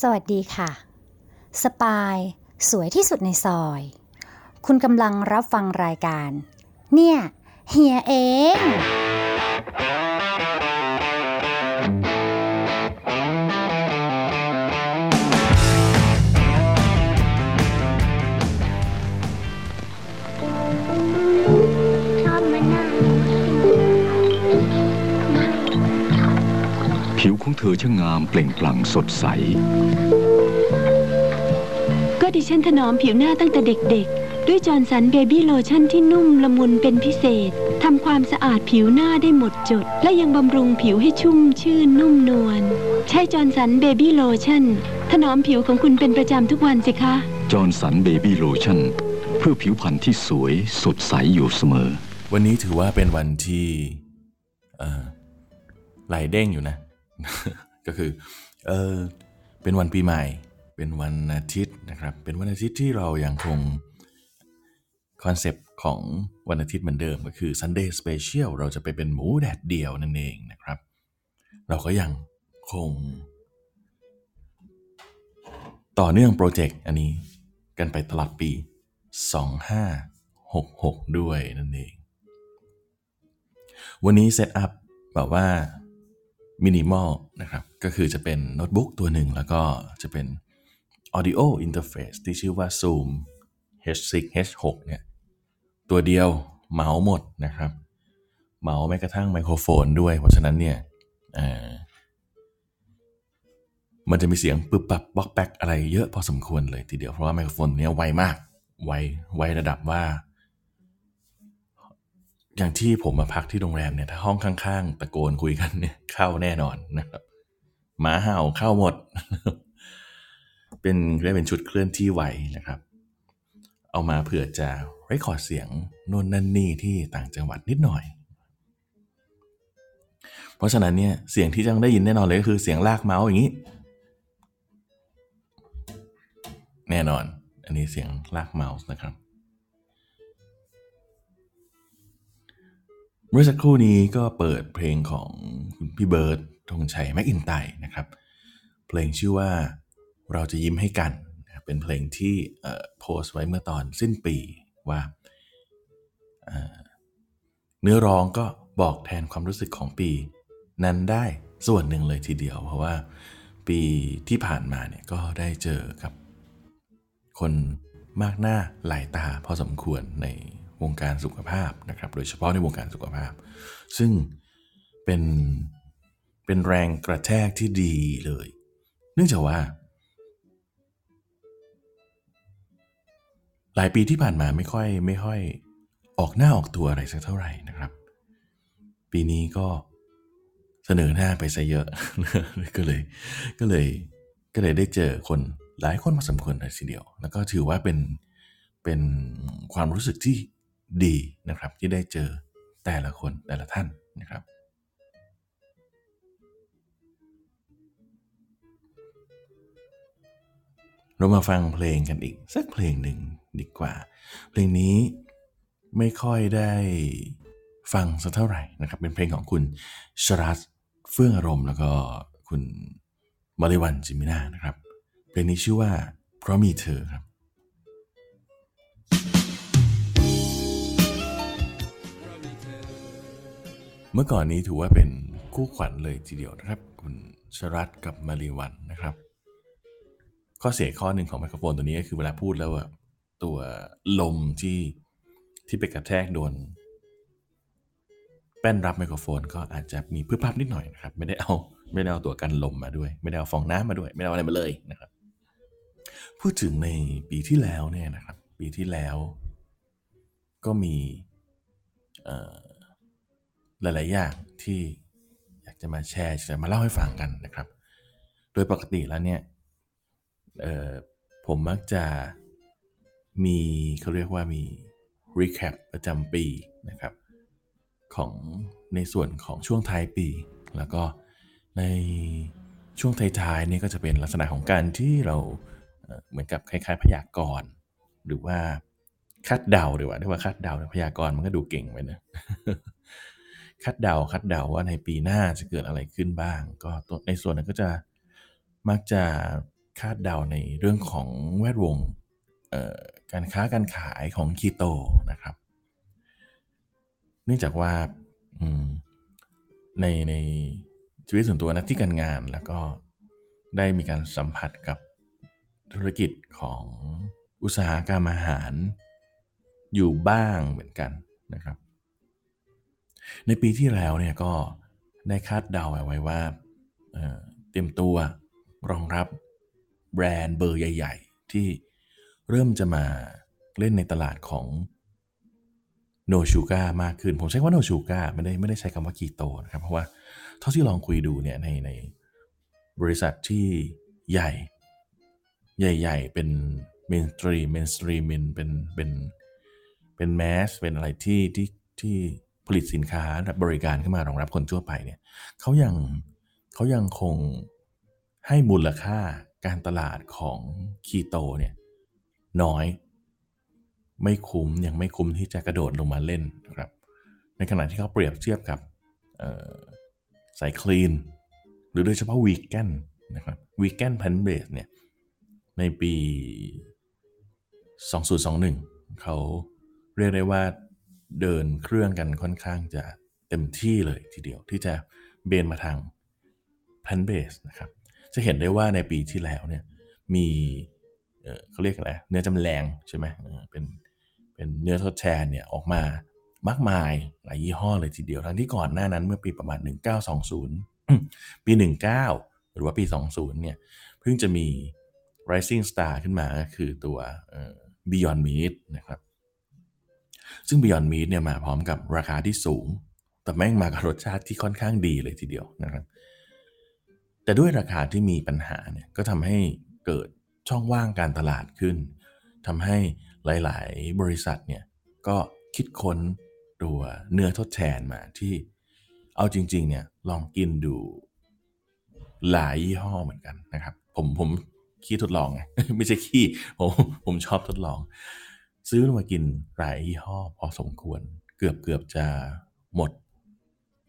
สวัสดีค่ะ สปาย สวยที่สุดในซอย คุณกำลังรับฟังรายการ เนี่ย เฮียเอง เธอช่างงามเปล่งปลั่งสดใส ก็ดิฉันถนอมผิวหน้าตั้งแต่เด็กๆ ด้วย Johnson Baby Lotion ที่นุ่มละมุนเป็นพิเศษทำความสะอาดผิวหน้าได้หมดจด และยังบำรุงผิวให้ชุ่มชื่นนุ่มนวล ใช้ Johnson Baby Lotion ถนอมผิวของคุณเป็นประจำทุกวันสิคะ Johnson Baby Lotion เพื่อผิวพรรณที่สวยสดใสอยู่เสมอ วันนี้ถือว่าเป็นวันที่เอ่อไหลเด้งอยู่นะ ก็คือเออเป็นวันปีใหม่ เป็นวันอาทิตย์นะครับ เป็นวันอาทิตย์ที่เรายังคงคอนเซปต์ของวันอาทิตย์เหมือนเดิมก็คือ Sunday Special เราจะไปเป็นหมูแดดเดียวนั่นเองนะครับ เราก็ยังคง ต่อเนื่องโปรเจกต์อันนี้กันไปตลอดปี 2566 ด้วยนั่นเอง วันนี้เซตอัพแบบว่า มินิมอลนะครับ ก็คือจะเป็นโน้ตบุ๊กตัวหนึ่ง แล้วก็จะเป็น Audio Interface ที่ชื่อว่า Zoom H6 H6 เนี่ย ตัวเดียวเหมาหมดนะครับเหมาแม้กระทั่งไมโครโฟนด้วย เพราะฉะนั้นเนี่ยมันจะมีเสียงปึบปับบล็อกแป๊กอะไรเยอะพอสมควรเลยทีเดียว เพราะว่าไมโครโฟนเนี้ยไวมาก ไวไวระดับว่า อย่างที่ผมมาพักที่โรงแรมเนี่ยถ้าห้องข้างๆ ตะโกนคุยกันเนี่ยเข้าแน่นอนนะครับหมาเห่าเข้าหมด เป็นเรียกเป็นชุดเคลื่อนที่ไวนะครับ เอามาเผื่อจะเรคคอร์ดเสียงโน่นนั่นนี่ที่ต่างจังหวัดนิดหน่อย เพราะฉะนั้นเนี่ยเสียงที่จะได้ยินแน่นอนเลยก็คือเสียงลากเมาส์อย่างนี้ แน่นอน อันนี้เสียงลากเมาส์นะครับ มื่อสักครู่นี้ก็เปิดเพลงของคุณพี่เบิร์ดธงชัยแม็กอินไตนะครับ เพลงชื่อว่าเราจะยิ้มให้กัน เป็นเพลงที่โพสต์ไว้เมื่อตอนสิ้นปีว่าเเนื้อร้องก็บอกแทนความรู้สึกของปี นั้นได้ส่วนหนึ่งเลยทีเดียว เพราะว่าปีที่ผ่านมาเนี่ยก็ได้เจอกับ คนมากหน้าหลายตาพอสมควรใน วงการสุขภาพนะครับ โดยเฉพาะในวงการสุขภาพ ซึ่งเป็นเป็นแรงกระแทกที่ดีเลย เนื่องจากว่า หลายปีที่ผ่านมาไม่ค่อยไม่ค่อยออกหน้าออกตัวอะไรสักเท่าไหร่นะครับ ปีนี้ก็เสนอหน้าไปซะเยอะ ก็เลยก็เลยก็เลยได้เจอคนหลายคนมาสมควรเลยทีเดียว แล้วก็ถือว่าเป็นเป็นความรู้สึกที่ ดีนะครับที่ได้เจอแต่ละคนแต่ละท่านนะครับ เรามาฟังเพลงกันอีกสักเพลงหนึ่งดีกว่า เพลงนี้ไม่ค่อยได้ฟังสักเท่าไหร่นะครับ เป็นเพลงของคุณชรัตเฟื่องอารมณ์แล้วก็คุณมาริวันจิมินานะครับ เพลงนี้ชื่อว่าเพราะมีเธอครับ เมื่อก่อนนี้ถือว่าเป็นคู่ขวัญเลยทีเดียวนะครับ คุณชรัตกับมาริวันนะครับ ข้อเสียข้อหนึ่งของไมโครโฟนตัวนี้ก็คือเวลาพูดแล้วอะตัวลมที่ที่ไปกระแทกโดน แป้นรับไมโครโฟนก็อาจจะมีพืบพับนิดหน่อยนะครับ ไม่ได้เอาไม่ได้เอาตัวกันลมมาด้วย ไม่ได้เอาฟองน้ำมาด้วย ไม่ได้เอาอะไรมาเลยนะครับ พูดถึงในปีที่แล้วเนี่ยนะครับ ปีที่แล้ว ก็มีเอ่อ หลาย ๆ อย่างที่อยากจะมาแชร์จะมาเล่าให้ฟังกันนะครับ โดยปกติแล้วเนี่ยผมมักจะมีเขาเรียกว่ามี recap ประจำปีนะครับ ของในส่วนของช่วงท้ายปี แล้วก็ในช่วงท้ายๆนี่ก็จะเป็นลักษณะของการที่เราเอ่อเหมือนกับคล้าย ๆ พยากรณ์หรือว่าคาดเดาดีกว่าเรียกว่าคาดเดาพยากรณ์มันก็ดูเก่งไปนะ คาดเดาคาดเดาว่าในปีหน้าจะเกิดอะไรขึ้นบ้าง ก็ในส่วนนั้นก็จะมักจะคาดเดาในเรื่องของแวดวงการค้าการขายของคีโตนะครับ เนื่องจากว่าในในชีวิตส่วนตัวนะที่การงานแล้วก็ได้มีการสัมผัสกับธุรกิจของอุตสาหกรรมอาหารอยู่บ้างเหมือนกันนะครับ ในปีที่แล้วเนี่ยก็ได้คาดเดาเอาไว้ว่าเตรียมตัวรองรับแบรนด์เบอร์ใหญ่ ๆ ที่เริ่มจะมาเล่นในตลาดของโนชูการ์มากขึ้น ผมใช้คำว่าโนชูการ์ไม่ได้ไม่ได้ใช้คำว่าคีโตนะครับ เพราะว่าเท่าที่ลองคุยดูเนี่ยในในบริษัทที่ใหญ่ ใหญ่ ๆ เป็น mainstream mainstream เป็นเป็นเป็น mass เป็นอะไรที่ที่ที่ ผลิตสินค้าบริการขึ้นมารองรับคนทั่วไปเนี่ยเขายังเขายังคงให้มูลค่าการตลาดของคีโตเนี่ยน้อย ไม่คุ้มยังไม่คุ้มที่จะกระโดดลงมาเล่นนะครับ ในขณะที่เขาเปรียบเทียบกับเอ่อสาย clean หรือโดยเฉพาะวีแกนนะครับวีแกนพันเบสเนี่ยในปี 2021 เขาเรียกได้ว่า เดินเครื่องกันค่อนข้างจะเต็มที่เลยทีเดียวที่จะเบนมาทางพันเบสนะครับ จะเห็นได้ว่าในปีที่แล้วเนี่ยมีเขาเรียกอะไรเนื้อจำแรงใช่ไหมเป็นเป็นเนื้อทดแทนเนี่ยออกมามากมายหลายยี่ห้อเลยทีเดียว ทั้งที่ก่อนหน้านั้นเมื่อปีประมาณ 1920 ปี 19 หรือว่าปี 20 เนี่ยเพิ่งจะมี rising star ขึ้นมาก็คือตัว Beyond Meat นะครับ ซึ่ง Beyond Meat เนี่ยมาพร้อมกับราคาที่สูง แต่แม่งมากับรสชาติที่ค่อนข้างดีเลยทีเดียวนะครับแต่ด้วยราคาที่มีปัญหาเนี่ยก็ทำให้เกิดช่องว่างการตลาดขึ้นทำให้หลาย ๆ บริษัทเนี่ยก็คิดค้นตัวเนื้อทดแทนมาที่เอาจริง ๆ เนี่ยลองกินดูหลายยี่ห้อเหมือนกันนะครับ ผมผมขี้ทดลองไงไม่ใช่ขี้ผมผมชอบทดลอง ซื้อมากินหลายยี่ห้อพอสมควร เกือบเกือบจะหมด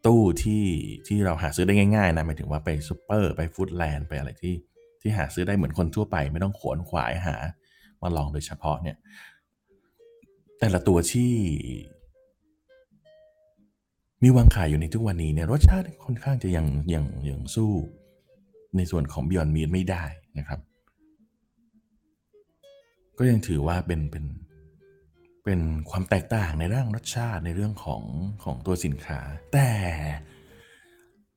ตู้ที่ที่เราหาซื้อได้ง่ายๆนะหมายถึงว่าไปซูเปอร์ไปฟู้ดแลนด์ไปอะไรที่ที่หาซื้อได้เหมือนคนทั่วไป ไม่ต้องขวนขวายหามาลองโดยเฉพาะเนี่ยแต่ละตัวที่ มีวางขายอยู่ในทุกวันนี้เนี่ยรสชาติค่อนข้างจะยังยังยังสู้ ในส่วนของ Beyond Meat ไม่ได้นะครับ ก็ยังถือว่าเป็นเป็น เป็นความแตกต่างในเรื่องรสชาติในเรื่องของของตัวสินค้า แต่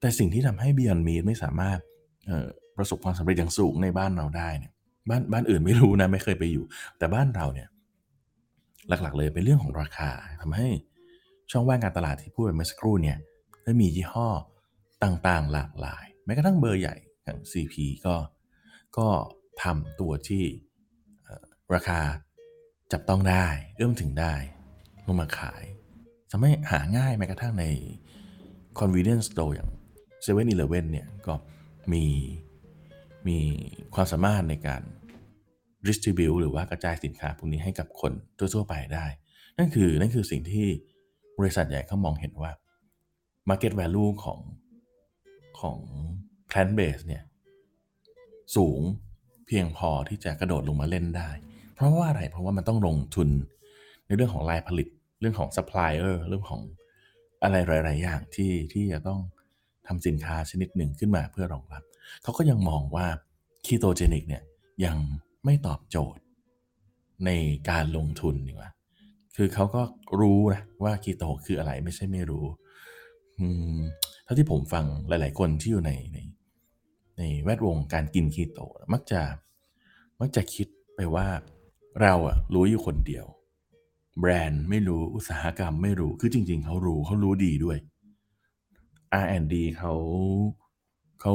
แต่สิ่งที่ทำให้ Beyond Meat ไม่สามารถประสบความสำเร็จอย่างสูงในบ้านเราได้เนี่ยบ้านบ้านอื่นไม่รู้นะไม่เคยไปอยู่ แต่บ้านเราเนี่ยหลัก ๆ เลยเป็นเรื่องของราคาทำให้ช่องว่างการตลาดที่พูดไปเมื่อสักครู่เนี่ยได้มียี่ห้อต่างๆ หลากหลายแม้กระทั่งเบอร์ใหญ่อย่าง CP ก็ก็ทำตัวที่ราคา จับต้องได้เอื้อมถึงได้ลงมาขายทำให้หาง่ายแม้กระทั่งใน convenience store อย่าง7 e เ e ่ e เนี่ยก็มีมีความสามารถในการ distribute หรือว่ากระจายสินค้าพวกนี้ให้กับคนทั่วๆไปได้ นั่นคือนั่นคือสิ่งที่บริษัทใหญ่เขามองเห็นว่า market value ของของ plant base เนี่ยสูงเพียงพอที่จะกระโดดลงมาเล่นได้ เพราะว่าอะไร เพราะว่ามันต้องลงทุนในเรื่องของรายผลิต เรื่องของ supplier เรื่องของอะไรหลาย ๆ อย่างที่ที่จะต้องทำสินค้าชนิดหนึ่งขึ้นมาเพื่อรองรับ เขาก็ยังมองว่า ketogenic เนี่ยยังไม่ตอบโจทย์ในการลงทุนดีกว่า คือเขาก็รู้นะว่าคีโตคืออะไรไม่ใช่ไม่รู้ อืมเท่าที่ผมฟังหลาย ๆ คนที่อยู่ในในในแวดวงการกินคีโตมักจะมักจะคิดไปว่า เราอะรู้อยู่คนเดียว แบรนด์ไม่รู้อุตสาหกรรมไม่รู้คือจริง ๆเขารู้เขารู้ดีด้วย R&D เขาเขา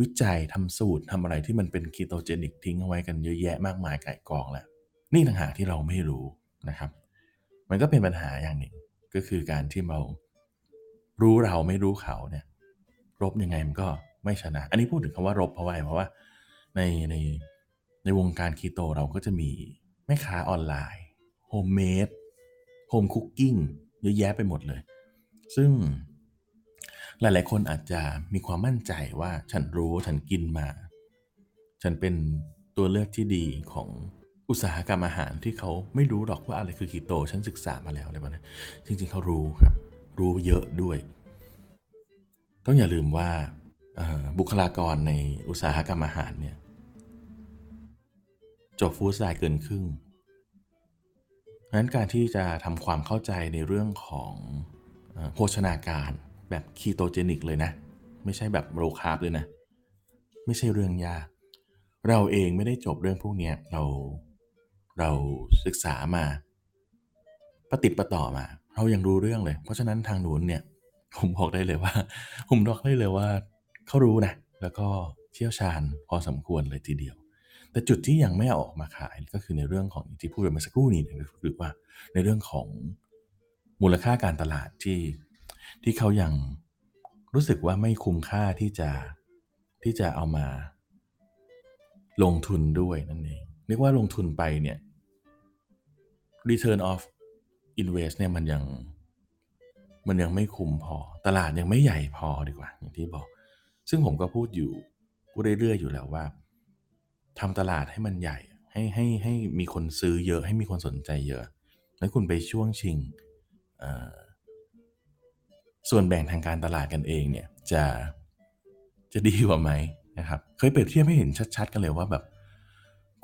วิจัยทำสูตรทำอะไรที่มันเป็นคีโตเจนิกทิ้งเอาไว้กันเยอะแยะมากมายไก่กองแหละนี่ต่างหากที่เราไม่รู้นะครับ มันก็เป็นปัญหาอย่างหนึ่งก็คือการที่เรารู้เราไม่รู้เขาเนี่ยรบยังไงมันก็ไม่ชนะ อันนี้พูดถึงคำว่ารบเพราะว่าอะไรเพราะว่าในในในวงการคีโตเราก็จะมี แม่ค้าออนไลน์ homemade home cooking เยอะแยะไปหมดเลย ซึ่งหลาย ๆ คนอาจจะมีความมั่นใจว่าฉันรู้ฉันกินมา ฉันเป็นตัวเลือกที่ดีของอุตสาหกรรมอาหารที่เขาไม่รู้หรอกว่าอะไรคือคีโต ฉันศึกษามาแล้วอะไรแบบนั้จริง ๆ เขารู้ครับ รู้เยอะด้วย ต้องอย่าลืมว่าบุคลากรในอุตสาหกรรมอาหารเนี่ย จบ food science เกินครึ่งนั้นการที่จะทำความเข้าใจในเรื่องของโภชนาการแบบ ketogenic เลยนะ ไม่ใช่แบบ low carb เลยนะ ไม่ใช่เรื่องยาก เราเองไม่ได้จบเรื่องพวกนี้เราเราศึกษามาปฏิดประต่อมา เรายังรู้เรื่องเลย เพราะฉะนั้นทางนู้นเนี่ยผมบอกได้เลยว่า ผมบอกได้เลยว่าเขารู้นะ แล้วก็เชี่ยวชาญพอสมควรเลยทีเดียว แต่จุดที่ยังไม่เอาออกมาขายก็คือในเรื่องของที่พูดไปเมื่อสักครู่นี้คือว่าในเรื่องของมูลค่าการตลาดที่ที่เขายังรู้สึกว่าไม่คุ้มค่าที่จะที่จะเอามาลงทุนด้วยนั่นเองเรียกว่าลงทุนไปเนี่ย return of invest เนี่ยมันยังมันยังไม่คุ้มพอ ตลาดยังไม่ใหญ่พอดีกว่า อย่างที่บอก ซึ่งผมก็พูดอยู่พูดเรื่อยๆอยู่แล้วว่า ทำตลาดให้มันใหญ่ ให้ให้ให้มีคนซื้อเยอะให้มีคนสนใจเยอะ แล้วคุณไปช่วงชิงส่วนแบ่งทางการตลาดกันเองเนี่ยจะจะดีกว่าไหมนะครับ เคยเปรียบเทียบให้เห็นชัด ๆ กันเลยว่าแบบ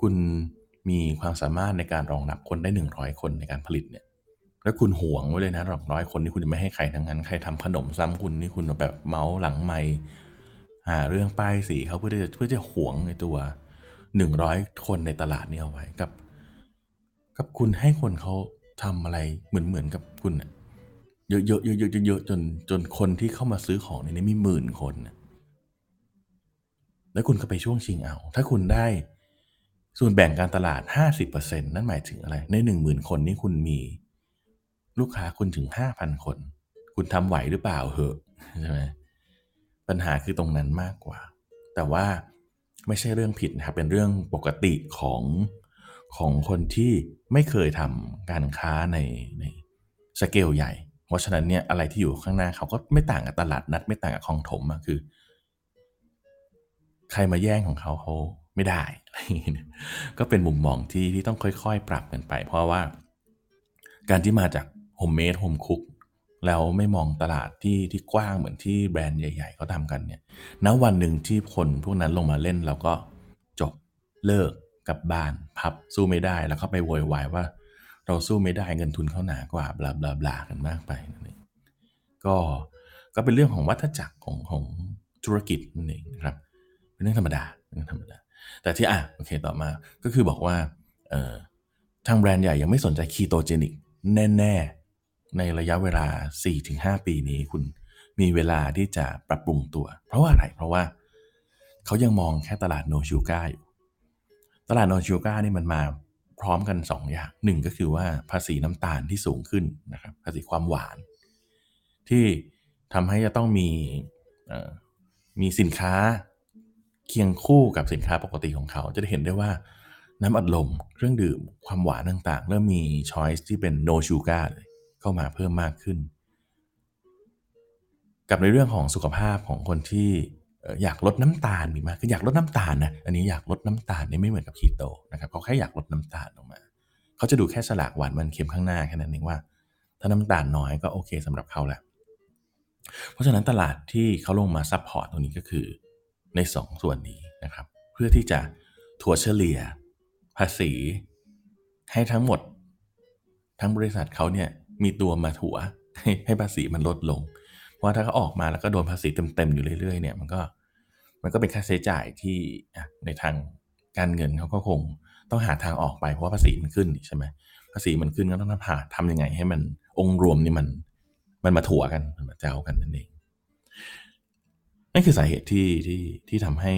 คุณมีความสามารถในการรองรับคนได้ 100 คนในการผลิตเนี่ย แล้วคุณห่วงไว้เลยนะหลักร้อยคนนี่คุณจะไม่ให้ใครทั้งนั้น ใครทำขนมซ้ำคุณนี่คุณแบบเมาส์หลังไม่หาเรื่องป้ายสีเขาเพื่อจะเพื่อจะห่วงในตัว 100 คนในตลาดนี้เอาไว้กับ กับคุณให้คนเขาทำอะไรเหมือนเหมือนกับคุณอะเยอะเยอะๆเยอะๆเยอะๆจนจนคนที่เข้ามาซื้อของในนี้มีหมื่นคนแล้วคุณก็ไปช่วงชิงเอา ถ้าคุณได้ส่วนแบ่งการตลาด 50%นั่นหมายถึงอะไร ใน 10,000 คนนี้คุณมีลูกค้าคุณถึง 5,000 คน คุณทำไหวหรือเปล่าเหอะใช่ไหมปัญหาคือตรงนั้นมากกว่า แต่ว่า ไม่ใช่เรื่องผิดนะครับเป็นเรื่องปกติของของคนที่ไม่เคยทำการค้าในในสเกลใหญ่ เพราะฉะนั้นเนี่ยอะไรที่อยู่ข้างหน้าเขาก็ไม่ต่างกับตลาดนัดไม่ต่างกับคลองถมอะคือ ใครมาแย่งของเขาเขาไม่ได้ ก็เป็นมุมมองที่ที่ต้องค่อยๆ ปรับกันไป เพราะว่าการที่มาจาก homemade home cook แล้วไม่มองตลาดที่ที่กว้างเหมือนที่แบรนด์ใหญ่ ๆเขาทำกันเนี่ยณวันหนึ่งที่คนพวกนั้นลงมาเล่นเราก็จบเลิกกลับบ้านพับสู้ไม่ได้แล้วก็ไปโวยวายว่า เราสู้ไม่ได้เงินทุนเขาหนากว่าบลาบลาบลากันมากไปนั่นเองก็ก็เป็นเรื่องของวัฏจักรของของธุรกิจนั่นเองนะครับ เป็นเรื่องธรรมดาเป็นเรื่องธรรมดา แต่ที่อะโอเคต่อมาก็คือบอกว่าเออทางแบรนด์ใหญ่ยังไม่สนใจคีโตเจนิกแน่ๆ ในระยะเวลา 4-5 ปีนี้คุณมีเวลาที่จะปรับปรุงตัว เพราะว่าอะไร เพราะว่าเขายังมองแค่ตลาดโนชูก้าอยู่ ตลาดโนชูก้านี่มันมาพร้อมกัน 2 อย่างหนึ่งก็คือว่าภาษีน้ำตาลที่สูงขึ้นนะครับ ภาษีความหวาน ที่ทำให้จะต้องมีมีสินค้าเคียงคู่กับสินค้าปกติของเขา จะได้เห็นได้ว่าน้ำอัดลม เครื่องดื่มความหวานต่างๆ เริ่มมีช้อยส์ที่เป็น no sugar เลย เข้ามาเพิ่มมากขึ้น กับในเรื่องของสุขภาพของคนที่อยากลดน้ำตาลมีมากคืออยากลดน้ำตาลนะอันนี้อยากลดน้ำตาลนี่ไม่เหมือนกับคีโตนะครับเขาแค่อยากลดน้ำตาลลงมา เขาจะดูแค่ฉลากหวานมันเค็มข้างหน้าแค่นั้นเองว่า ถ้าน้ำตาลน้อยก็โอเคสำหรับเขาแหละเพราะฉะนั้นตลาดที่เขาลงมา support ตรงนี้ก็คือใน2ส่วนนี้นะครับ เพื่อที่จะถัวเฉลี่ย ภาษี ให้ทั้งหมด ทั้งบริษัทเขาเนี่ย มีตัวมาถัวให้ให้ภาษีมันลดลง เพราะว่าถ้าเขาออกมาแล้วก็โดนภาษีเต็มๆอยู่เรื่อยๆเนี่ยมันก็มันก็เป็นค่าใช้จ่ายที่ในทางการเงินเขาก็คงต้องหาทางออกไปเพราะว่าภาษีมันขึ้นใช่ไหมภาษีมันขึ้นก็ต้องหาทำยังไงให้มันองค์รวมนี่มัน มันมาถัวกันมันมาเจ้ากันนั่นเองนั่นคือสาเหตุที่ที่ที่ทำให้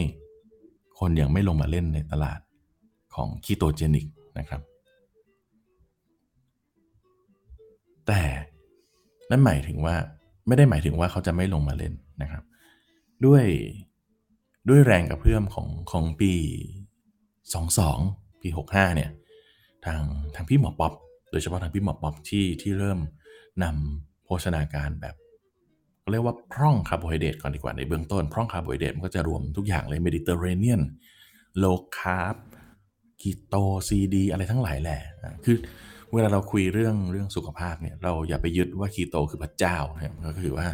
คนยังไม่ลงมาเล่นในตลาดของ ketogenic นะครับ แต่นั่นหมายถึงว่าไม่ได้หมายถึงว่าเขาจะไม่ลงมาเล่นนะครับ ด้วยด้วยแรงกระเพื่อมของของปี 22 ปี 65 เนี่ยทางทางพี่หมอป๊อปโดยเฉพาะทางพี่หมอป๊อปที่ที่เริ่มนำโภชนาการแบบเรียกว่าพร่องคาร์โบไฮเดรตก่อนดีกว่าในเบื้องต้น พร่องคาร์โบไฮเดรตมันก็จะรวมทุกอย่างเลย Mediterranean low carb คีโตซีดีอะไรทั้งหลายแหละคือ เวลาเราคุยเรื่องเรื่องสุขภาพเนี่ยเราอย่าไปยึดว่าคีโตคือพระเจ้านะครับก็คือว่า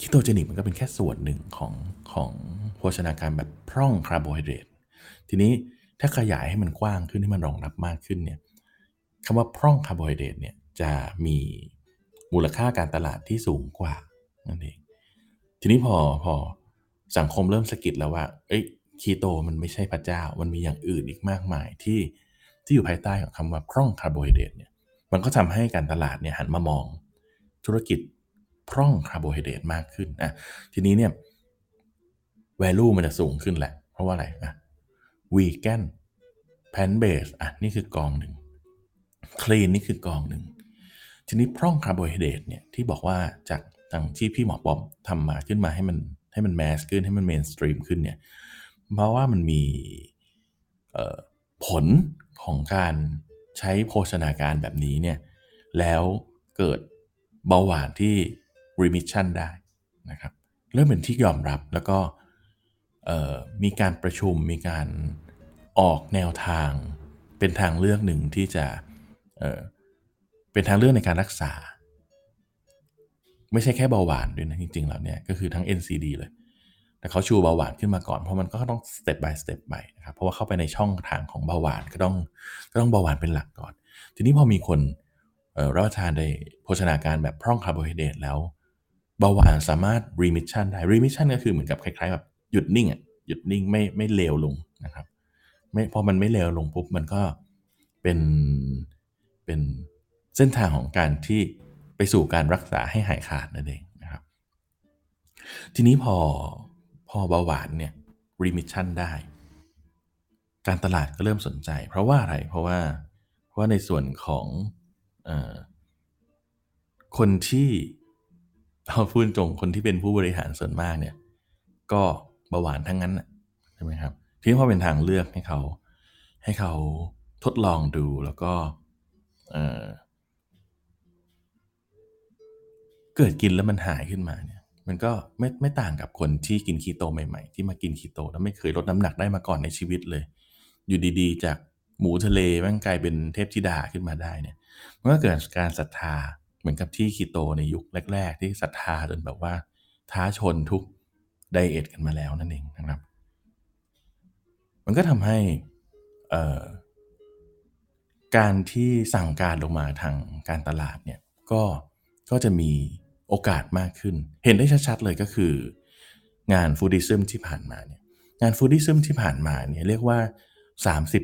ketogenic มันก็เป็นแค่ส่วนหนึ่งของของโภชนาการแบบพร่องคาร์โบไฮเดรตทีนี้ถ้าขยายให้มันกว้างขึ้นให้มันรองรับมากขึ้นเนี่ยคำว่าพร่องคาร์โบไฮเดรตเนี่ยจะมีมูลค่าการตลาดที่สูงกว่านั่นเองทีนี้พอพอสังคมเริ่มสะกิดแล้วว่าเอ้ยคีโตมันไม่ใช่พระเจ้า มันมีอย่างอื่นอีกมากมายที่ ที่อยู่ภายใต้ของคำว่าพร่องคาร์โบไฮเดรตเนี่ยมันก็ทำให้การตลาดเนี่ยหันมามองธุรกิจพร่องคาร์โบไฮเดรตมากขึ้นอะทีนี้เนี่ย value มันจะสูงขึ้นแหละ เพราะว่าอะไรอะ vegan plant-based อะนี่คือกองหนึ่ง clean นี่คือกองหนึ่งทีนี้พร่องคาร์โบไฮเดรตเนี่ยที่บอกว่าจากทางที่พี่หมอปอมทำมาขึ้นมาให้มันให้มัน mass ขึ้นให้มัน mainstream ขึ้นเนี่ยเพราะว่ามันมีผล ของการใช้โภชนาการแบบนี้เนี่ยแล้วเกิดเบาหวานที่ remission ได้นะครับเริ่มเป็นที่ยอมรับแล้วก็มีการประชุมมีการออกแนวทาง เป็นทางเลือกหนึ่งที่จะเเป็นทางเลือกในการรักษา ไม่ใช่แค่เบาหวานด้วยนะจริงๆแล้วเนี่ยก็คือทั้ง NCD เลย แต่เขาชูเบาหวานขึ้นมาก่อนเพราะมันก็ต้อง step by step ไปนะครับเพราะว่าเข้าไปในช่องทางของเบาหวานก็ต้องก็ต้องเบาหวานเป็นหลักก่อน ทีนี้พอมีคนรับประทานในโภชนาการแบบพร่องคาร์โบไฮเดรตแล้วเบาหวานสามารถ remission ได้ remission ก็คือเหมือนกับคล้ายๆแบบหยุดนิ่งอะหยุดนิ่งไม่ไม่เลวลงนะครับไม่พอมันไม่เลวลงปุ๊บมันก็เป็นเป็นเส้นทางของการที่ไปสู่การรักษาให้หายขาดนั่นเองนะครับ ทีนี้พอ อเบาหวานเนี่ย remission ได้ การตลาดก็เริ่มสนใจ เพราะว่าอะไร เพราะว่าเพราะว่าในส่วนของอคนที่เราพูดตรงคนที่เป็นผู้บริหารส่วนมากเนี่ย ก็เบาหวานทั้งนั้นใช่ไหมครับทีนี้พอเป็นทางเลือกให้เขาให้เขาทดลองดูแล้วก็เกิดกินแล้วมันหายขึ้นมาเนี่ย มันก็ไม่ไม่ต่างกับคนที่กินคีโตใหม่ๆ ที่มากินคีโตแล้วไม่เคยลดน้ำหนักได้มาก่อนในชีวิตเลย อยู่ดีๆ จากหมูทะเลมันกลายเป็นเทพธิดาขึ้นมาได้เนี่ยมันก็เกิดการศรัทธาเหมือนกับที่คีโตในยุคแรก ๆ ที่ศรัทธาจนแบบว่า ท้าชนทุกไดเอทกันมาแล้วนั่นเองนะครับ มันก็ทำให้การที่สั่งการลงมาทางการตลาดเนี่ยก็ก็จะมี โอกาสมากขึ้น เห็นได้ชัดๆเลยก็คืองานฟูดิซึมที่ผ่านมาเนี่ยงานฟูดิซึมที่ผ่านมาเนี่ยเรียกว่า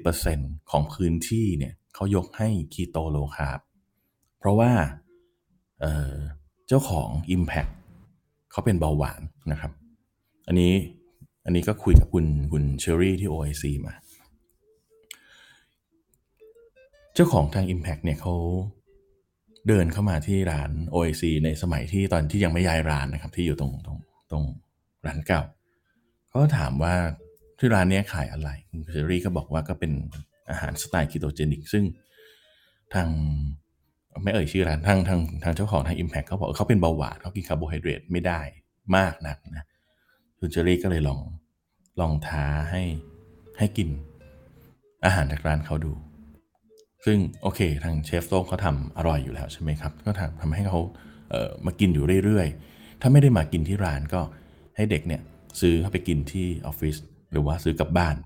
30%ของพื้นที่เนี่ยเขายกให้คีโตโลคาร์บเพราะว่าเเจ้าของ Impact เขาเป็นเบาหวานนะครับ อันนี้อันนี้ก็คุยกับคุณคุณเชอรี่ที่ OIC มา เจ้าของทาง Impact เนี่ยเขา เดินเข้ามาที่ร้าน OIC ในสมัยที่ตอนที่ยังไม่ย้ายร้านนะครับ ที่อยู่ตรงตรงตรงร้านเก่าเขาถามว่าที่ร้านนี้ขายอะไรคุณเชอรี่ก็บอกว่าก็เป็นอาหารสไตล์ ketogenic ซึ่งทางไม่เอ่ยชื่อร้านทางทางทางเจ้าของทาง Impact เขาบอกเขาเป็นเบาหวานเขากินคาร์โบไฮเดรตไม่ได้มากนักนะคุณเชอรี่ก็เลยลองลองท้าให้ให้กินอาหารจากร้านเขาดู ซึ่งโอเค ทางเชฟโต้งเขาทำอร่อยอยู่แล้วใช่ไหมครับ ก็ทำทำให้เขาเออมากินอยู่เรื่อยๆ ถ้าไม่ได้มากินที่ร้านก็ให้เด็กเนี่ยซื้อเข้าไปกินที่ออฟฟิศหรือว่าซื้อกลับบ้าน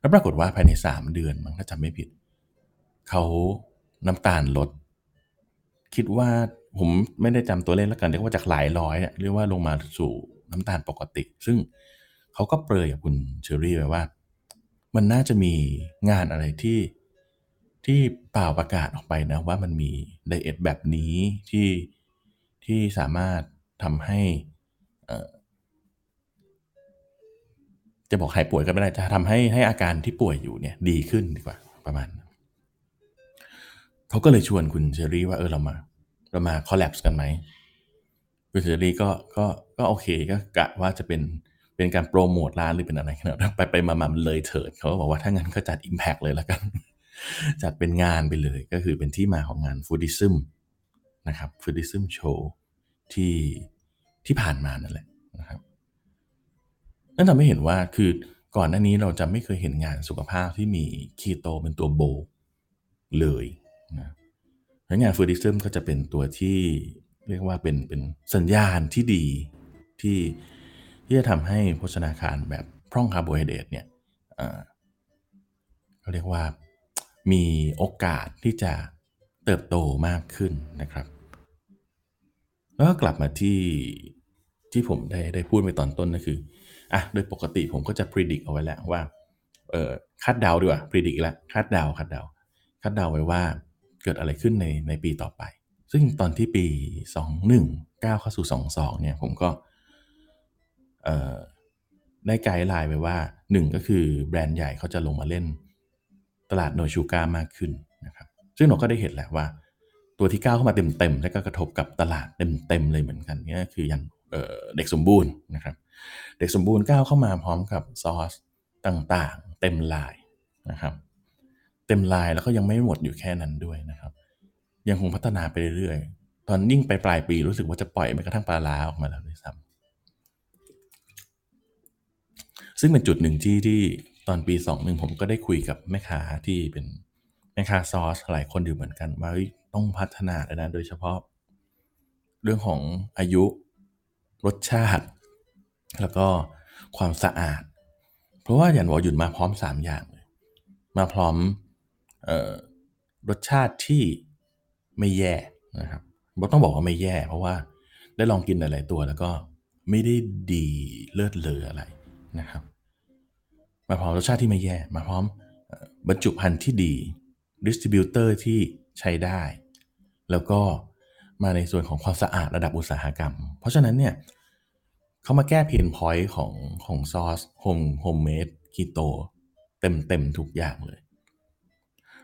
แล้วปรากฏว่าภายใน 3 เดือนมันถ้าจำไม่ผิด เขาน้ำตาลลด คิดว่าผมไม่ได้จำตัวเลขแล้วกันเรียกว่าจากหลายร้อยเรียกว่าลงมาสู่น้ำตาลปกติ ซึ่งเขาก็เปรยกับคุณเชอรี่ไว้ว่า มันน่าจะมีงานอะไรที่ ที่เปล่าประกาศออกไปนะว่ามันมีไดเอทแบบนี้ที่ที่สามารถทำให้จะบอกหายป่วยก็ไม่ได้จะทำให้ให้อาการที่ป่วยอยู่เนี่ยดีขึ้นดีกว่าประมาณเขาก็เลยชวนคุณเชอรี่ว่าเออเรามา เรามาคอลแลบกันไหมคุณเชอรี่ก็ก็ก็โอเคก็กะว่าจะเป็นเป็นการโปรโมทร้านหรือเป็นอะไรขนาดไปไปมามามันเลยเถิดเขาก็บอกว่าถ้างั้นก็จัด Impact เลยแล้วกัน จัดเป็นงานไปเลยก็คือเป็นที่มาของงานฟูดิซึมนะครับฟูดิซึมโชว์ที่ที่ผ่านมานั่นแหละนะครับนั่นทำให้เห็นว่าคือก่อนหน้านี้เราจะไม่เคยเห็นงานสุขภาพที่มีคีโตเป็นตัวโบเลยนะเพราะงานฟูดิซึมก็จะเป็นตัวที่เรียกว่าเป็นเป็นสัญญาณที่ดีที่ที่จะทำให้โภชนาการแบบพร่องคาร์โบไฮเดรตเนี่ยเขาเรียกว่า มีโอกาสที่จะเติบโตมากขึ้นนะครับ แล้วก็กลับมาที่ที่ผมได้ได้พูดไปตอนต้นก็คืออะโดยปกติผมก็จะพิจิตรเอาไว้แล้วว่าเออคาดเดาดีกว่าพิจิตรแล้วคาดเดาคาดเดาคาดเดาไว้ว่าเกิดอะไรขึ้นในในปีต่อไป ซึ่งตอนที่ปี 21ก้าวเข้าสู่ 22เนี่ยผมก็ได้ไกด์ไลน์ไปว่าหนึ่งก็คือแบรนด์ใหญ่เขาจะลงมาเล่น ตลาดโนชูการ์มากขึ้นนะครับซึ่งเราก็ได้เห็นแหละว่า ตัวที่ก้าวเข้ามาเต็มๆแล้วก็กระทบกับตลาดเต็มๆเลยเหมือนกันนี่คืออย่างเเด็กสมบูรณ์นะครับเด็กสมบูรณ์ก้าวเข้ามาพร้อมกับซอสต่างๆ เต็มลายนะครับเต็มลายแล้วก็ยังไม่หมดอยู่แค่นั้นด้วยนะครับ ยังคงพัฒนาไปเรื่อยๆ ตอนยิ่งไปปลายปีรู้สึกว่าจะปล่อยไปกระทั่งปลาลาออกมาแล้วด้วยซ้ำซึ่งเป็นจุดหนึ่งที่ที่ ตอนปีสองหนึ่งผมก็ได้คุยกับแม่ค้าที่เป็นแม่ค้าซอสหลายคนอยู่เหมือนกันว่าต้องพัฒนาแล้วนะโดยเฉพาะ เรื่องของอายุรสชาติ แล้วก็ความสะอาด เพราะว่าอย่างวอหยุดมาพร้อม 3 อย่างเลยมาพร้อมออรสชาติที่ไม่แย่นะครับบต้องบอกว่าไม่แย่ เพราะว่าได้ลองกินหลาย ๆ ตัวแล้วก็ไม่ได้ดีเลิศเลออะไรนะครับ มาพร้อมรสชาติที่ไม่แย่ มาพร้อมบรรจุภัณฑ์ที่ดี distributor ที่ใช้ได้ แล้วก็มาในส่วนของความสะอาดระดับอุตสาหกรรม เพราะฉะนั้นเนี่ยเขามาแก้ pain point ของของซอส home homemade คีโตเต็มเต็มทุกอย่างเลย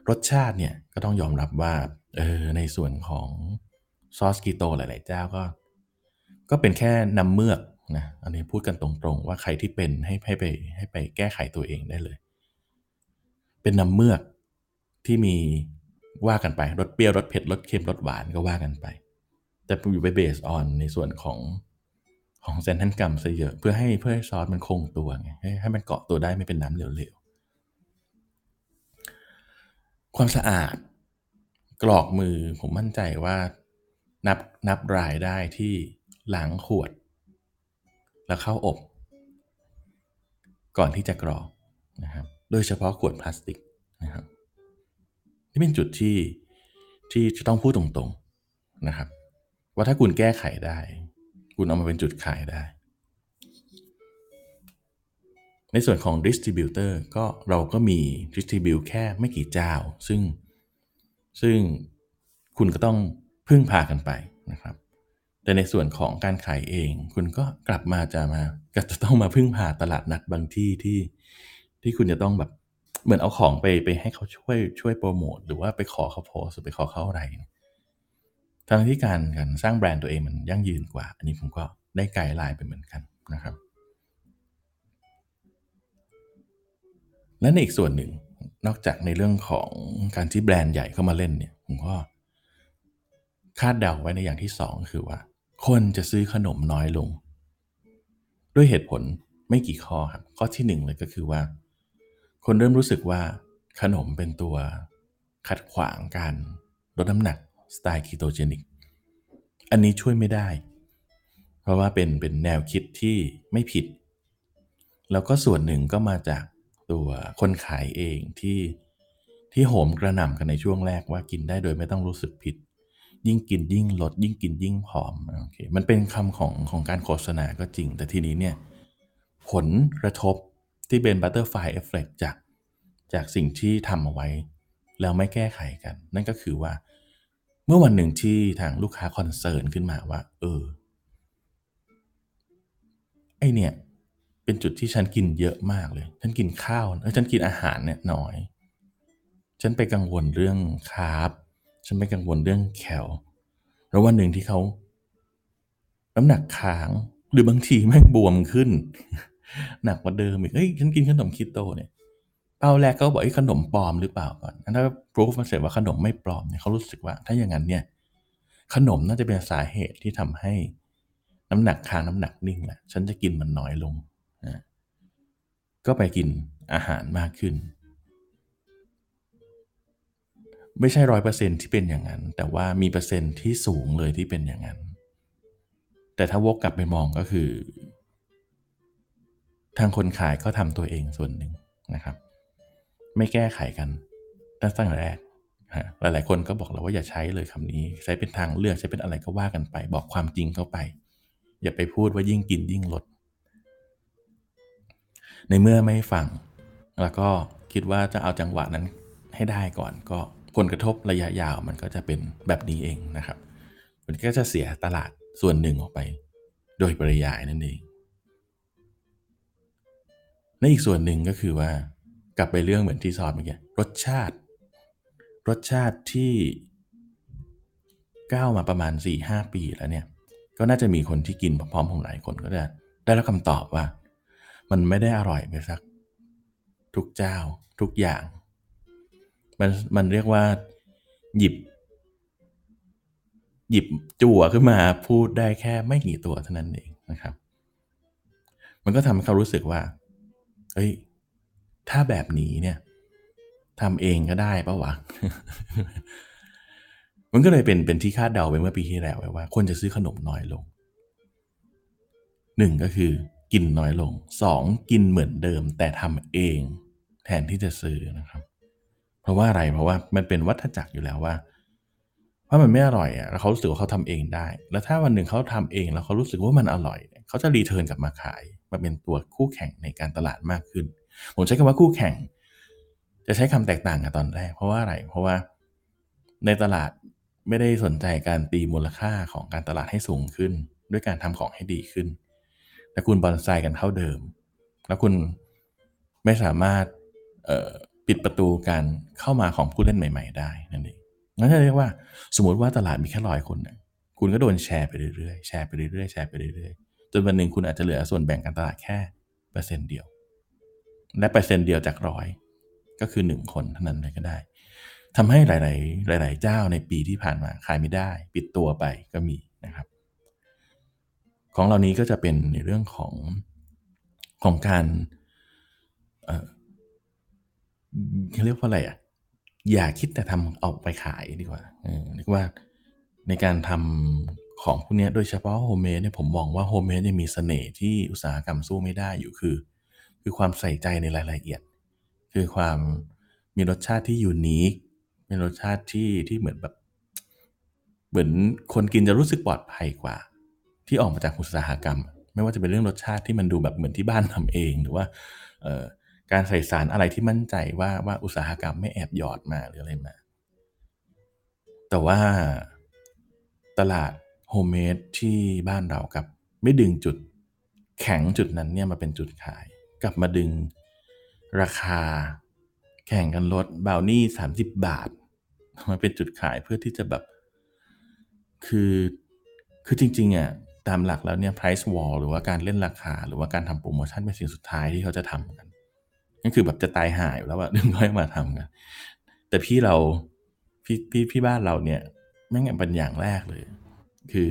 รสชาติเนี่ยก็ต้องยอมรับว่าเออในส่วนของซอสคีโตหลาย ๆ เจ้าก็ ก็เป็นแค่น้ำเมือก นะอันนี้พูดกันตรงๆ ว่าใครที่เป็นให้ให้ไปให้ไปแก้ไขตัวเองได้เลย เป็นน้ำเมือกที่มีว่ากันไปรสเปรี้ยวรสเผ็ดรสเค็มรสหวานก็ว่ากันไป แต่อยู่ไปเบสออนในส่วนของของเซนทันกรรมซะเยอะเพื่อให้เพื่อให้ซอสมันคงตัวไงให้ให้มันเกาะตัวได้ไม่เป็นน้ำเหลวๆ ความสะอาดกรอกมือผมมั่นใจว่านับนับรายได้ที่ล้างขวด แล้วเข้าอบ ก่อนที่จะกรอกนะครับ โดยเฉพาะขวดพลาสติกนะครับนี่เป็นจุดที่ที่จะต้องพูดตรงๆนะครับ ว่าถ้าคุณแก้ไขได้ คุณเอามาเป็นจุดขายได้ ในส่วนของ distributor ก็เราก็มี distribute แค่ไม่กี่เจ้า ซึ่งซึ่งคุณก็ต้องพึ่งพากันไปนะครับ แต่ในส่วนของการขายเอง คุณก็กลับมาจะมาก็จะต้องมาพึ่งพาตลาดนัดบางที่ที่ ที่คุณจะต้องแบบเหมือนเอาของไปไปให้เขาช่วยช่วยโปรโมทหรือว่าไปขอเขาโพสไปขอเขาอะไรทั้งที่การการสร้างแบรนด์ตัวเองมันยั่งยืนกว่า อันนี้ผมก็ได้ไกด์ไลน์ไปเหมือนกันนะครับ และในอีกส่วนหนึ่งนอกจากในเรื่องของการที่แบรนด์ใหญ่เข้ามาเล่นเนี่ยผมก็คาดเดาไว้ในอย่างที่สองคือว่า คนจะซื้อขนมน้อยลง ด้วยเหตุผลไม่กี่ข้อครับข้อที่หนึ่งเลยก็คือว่า คนเริ่มรู้สึกว่าขนมเป็นตัวขัดขวางการลดน้ำหนักสไตล์คีโตเจนิก อันนี้ช่วยไม่ได้ เพราะว่าเป็นเป็นแนวคิดที่ไม่ผิด แล้วก็ส่วนหนึ่งก็มาจากตัวคนขายเองที่ที่โหมกระหน่ำกันในช่วงแรกว่ากินได้โดยไม่ต้องรู้สึกผิด ยิ่งกินยิ่งลด ยิ่งกินยิ่งผอมโอเคมันเป็นคำของของการโฆษณาก็จริง แต่ทีนี้เนี่ยผลกระทบที่เป็น butterfly effect จากจากสิ่งที่ทำเอาไว้ แล้วไม่แก้ไขกัน นั่นก็คือว่า เมื่อวันหนึ่งที่ทางลูกค้า concern ขึ้นมาว่า เออไอ้เนี่ยเป็นจุดที่ฉันกินเยอะมากเลย ฉันกินข้าวเออฉันกินอาหารเนี่ยน้อย ฉันไปกังวลเรื่องคาร์บ ฉันไปกังวลเรื่องแคลแล้ววันหนึ่งที่เขาน้ำหนักค้าง หรือบางทีแม่งบวมขึ้น หนักกว่าเดิมอีกเฮ้ยฉันกินขนมคิโตเนี่ยเป้าแรกก็บอกไอ้ขนมปลอมหรือเปล่าก่อนถ้าพรูฟมาเสร็จว่าขนมไม่ปลอมเนี่ยเขารู้สึกว่า ถ้าอย่างนั้นเนี่ย ขนมน่าจะเป็นสาเหตุที่ทำให้น้ำหนักค้างน้ำหนักนิ่งแหละฉันจะกินมันน้อยลงนะก็ไปกินอาหารมากขึ้น ไม่ใช่ร้อยเปอร์เซ็นที่เป็นอย่างนั้น แต่ว่ามีเปอร์เซ็นที่สูงเลยที่เป็นอย่างนั้น แต่ถ้าวกกลับไปมองก็คือ ทางคนขายก็ทำตัวเองส่วนหนึ่งนะครับ ไม่แก้ไขกันตั้งแต่แรกฮะหลาย ๆ คนก็บอกเราว่าอย่าใช้เลยคำนี้ ใช้เป็นทางเลือกใช้เป็นอะไรก็ว่ากันไป บอกความจริงเข้าไป อย่าไปพูดว่ายิ่งกินยิ่งลด ในเมื่อไม่ฟัง แล้วก็คิดว่าจะเอาจังหวะนั้นให้ได้ก่อนก็ ผลกระทบระยะยาวมันก็จะเป็นแบบนี้เองนะครับ มันก็จะเสียตลาดส่วนหนึ่งออกไป โดยปริยายนั่นเองและอีกส่วนหนึ่งก็คือว่ากลับไปเรื่องเหมือนที่สอนเมื่อกี้รสชาติ รสชาติที่ก้าวมาประมาณ 4-5 ปีแล้วเนี่ยก็น่าจะมีคนที่กินพร้อมๆผมหลายคนก็ได้ได้รับคำตอบว่า มันไม่ได้อร่อยไปสัก ทุกเจ้าทุกอย่าง มันมันเรียกว่า หยิบ หยิบจั่วขึ้นมาพูดได้แค่ไม่กี่ตัวเท่านั้นเองนะครับ มันก็ทำให้เขารู้สึกว่าเฮ้ยถ้าแบบนี้เนี่ยทำเองก็ได้ปะวะ มันก็เลยเป็นเป็นที่คาดเดาไปเมื่อปีที่แล้วไว้ว่า คนจะซื้อขนมน้อยลงหนึ่งก็คือกินน้อยลงสองกินเหมือนเดิมแต่ทำเอง แทนที่จะซื้อนะครับ เพราะว่าอะไรเพราะว่ามันเป็นวัฏจักรอยู่แล้วว่าเพรามันไม่อร่อยอะแล้วเขารู้สึกว่าเขาทำเองได้ แล้วถ้าวันหนึ่งเขาทำเองแล้วเขารู้สึกว่ามันอร่อย เขาจะรีเทิร์นกลับมาขายมาเป็นตัวคู่แข่งในการตลาดมากขึ้น ผมใช้คำว่าคู่แข่ง จะใช้คำแตกต่างกันตอนแรก เพราะว่าอะไร เพราะว่าในตลาดไม่ได้สนใจการตีมูลค่าของการตลาดให้สูงขึ้น ด้วยการทำของให้ดีขึ้น แต่คุณบอนไซกันเท่าเดิม แล้วคุณไม่สามารถ ปิดประตูการเข้ามาของผู้เล่นใหม่ ๆ ได้นั่นเองนั่นจะเรียกว่าสมมติว่าตลาดมีแค่ร้อยคนนะคุณก็โดนแชร์ไปเรื่อยๆ แชร์ไปเรื่อยๆ แชร์ไปเรื่อยๆ จนวันหนึ่งคุณอาจจะเหลือส่วนแบ่งการตลาดแค่เปอร์เซ็นต์เดียว และเปอร์เซ็นต์เดียวจากร้อยก็คือหนึ่งคนเท่านั้นเลยก็ได้ทำให้หลาย ๆ หลาย ๆ เจ้าในปีที่ผ่านมาขายไม่ได้ ปิดตัวไปก็มีนะครับ ของเหล่านี้ก็จะเป็นในเรื่องของของการ เอ่อเรียกว่าอะไรอะ อย่าคิดแต่ทำเอาไปขายดีกว่าเรียกว่าในการทำของพวกนี้โดยเฉพาะ homemade เนี่ยผมมองว่า homemade เนี่ยมีเสน่ห์ที่อุตสาหกรรมสู้ไม่ได้อยู่คือ คือความใส่ใจในรายละเอียด คือความมีรสชาติที่ unique มีรสชาติที่ที่เหมือนแบบ เหมือนคนกินจะรู้สึกปลอดภัยกว่า ที่ออกมาจากอุตสาหกรรม ไม่ว่าจะเป็นเรื่องรสชาติที่มันดูแบบเหมือนที่บ้านทำเองหรือว่า การใส่สารอะไรที่มั่นใจว่าว่าอุตสาหกรรมไม่แอบหยอดมาหรืออะไรมา แต่ว่าตลาด homemade ที่บ้านเรากับ ไม่ดึงจุดแข็งจุดนั้นเนี่ยมาเป็นจุดขาย กลับมาดึงราคาแข่งกันลดบาวนี่สามสิบบาทมาเป็นจุดขายเพื่อที่จะแบบ คือคือจริงๆอะตามหลักแล้วเนี่ย price war หรือว่าการเล่นราคา หรือว่าการทำโปรโมชั่นเป็นสิ่งสุดท้ายที่เขาจะทำกัน นั่นคือแบบจะตายหายอยู่แล้วอะดึงค่อยมาทำกันแต่พี่เราพี่พี่พี่บ้านเราเนี่ยแม่งเป็นอย่างแรกเลย คือ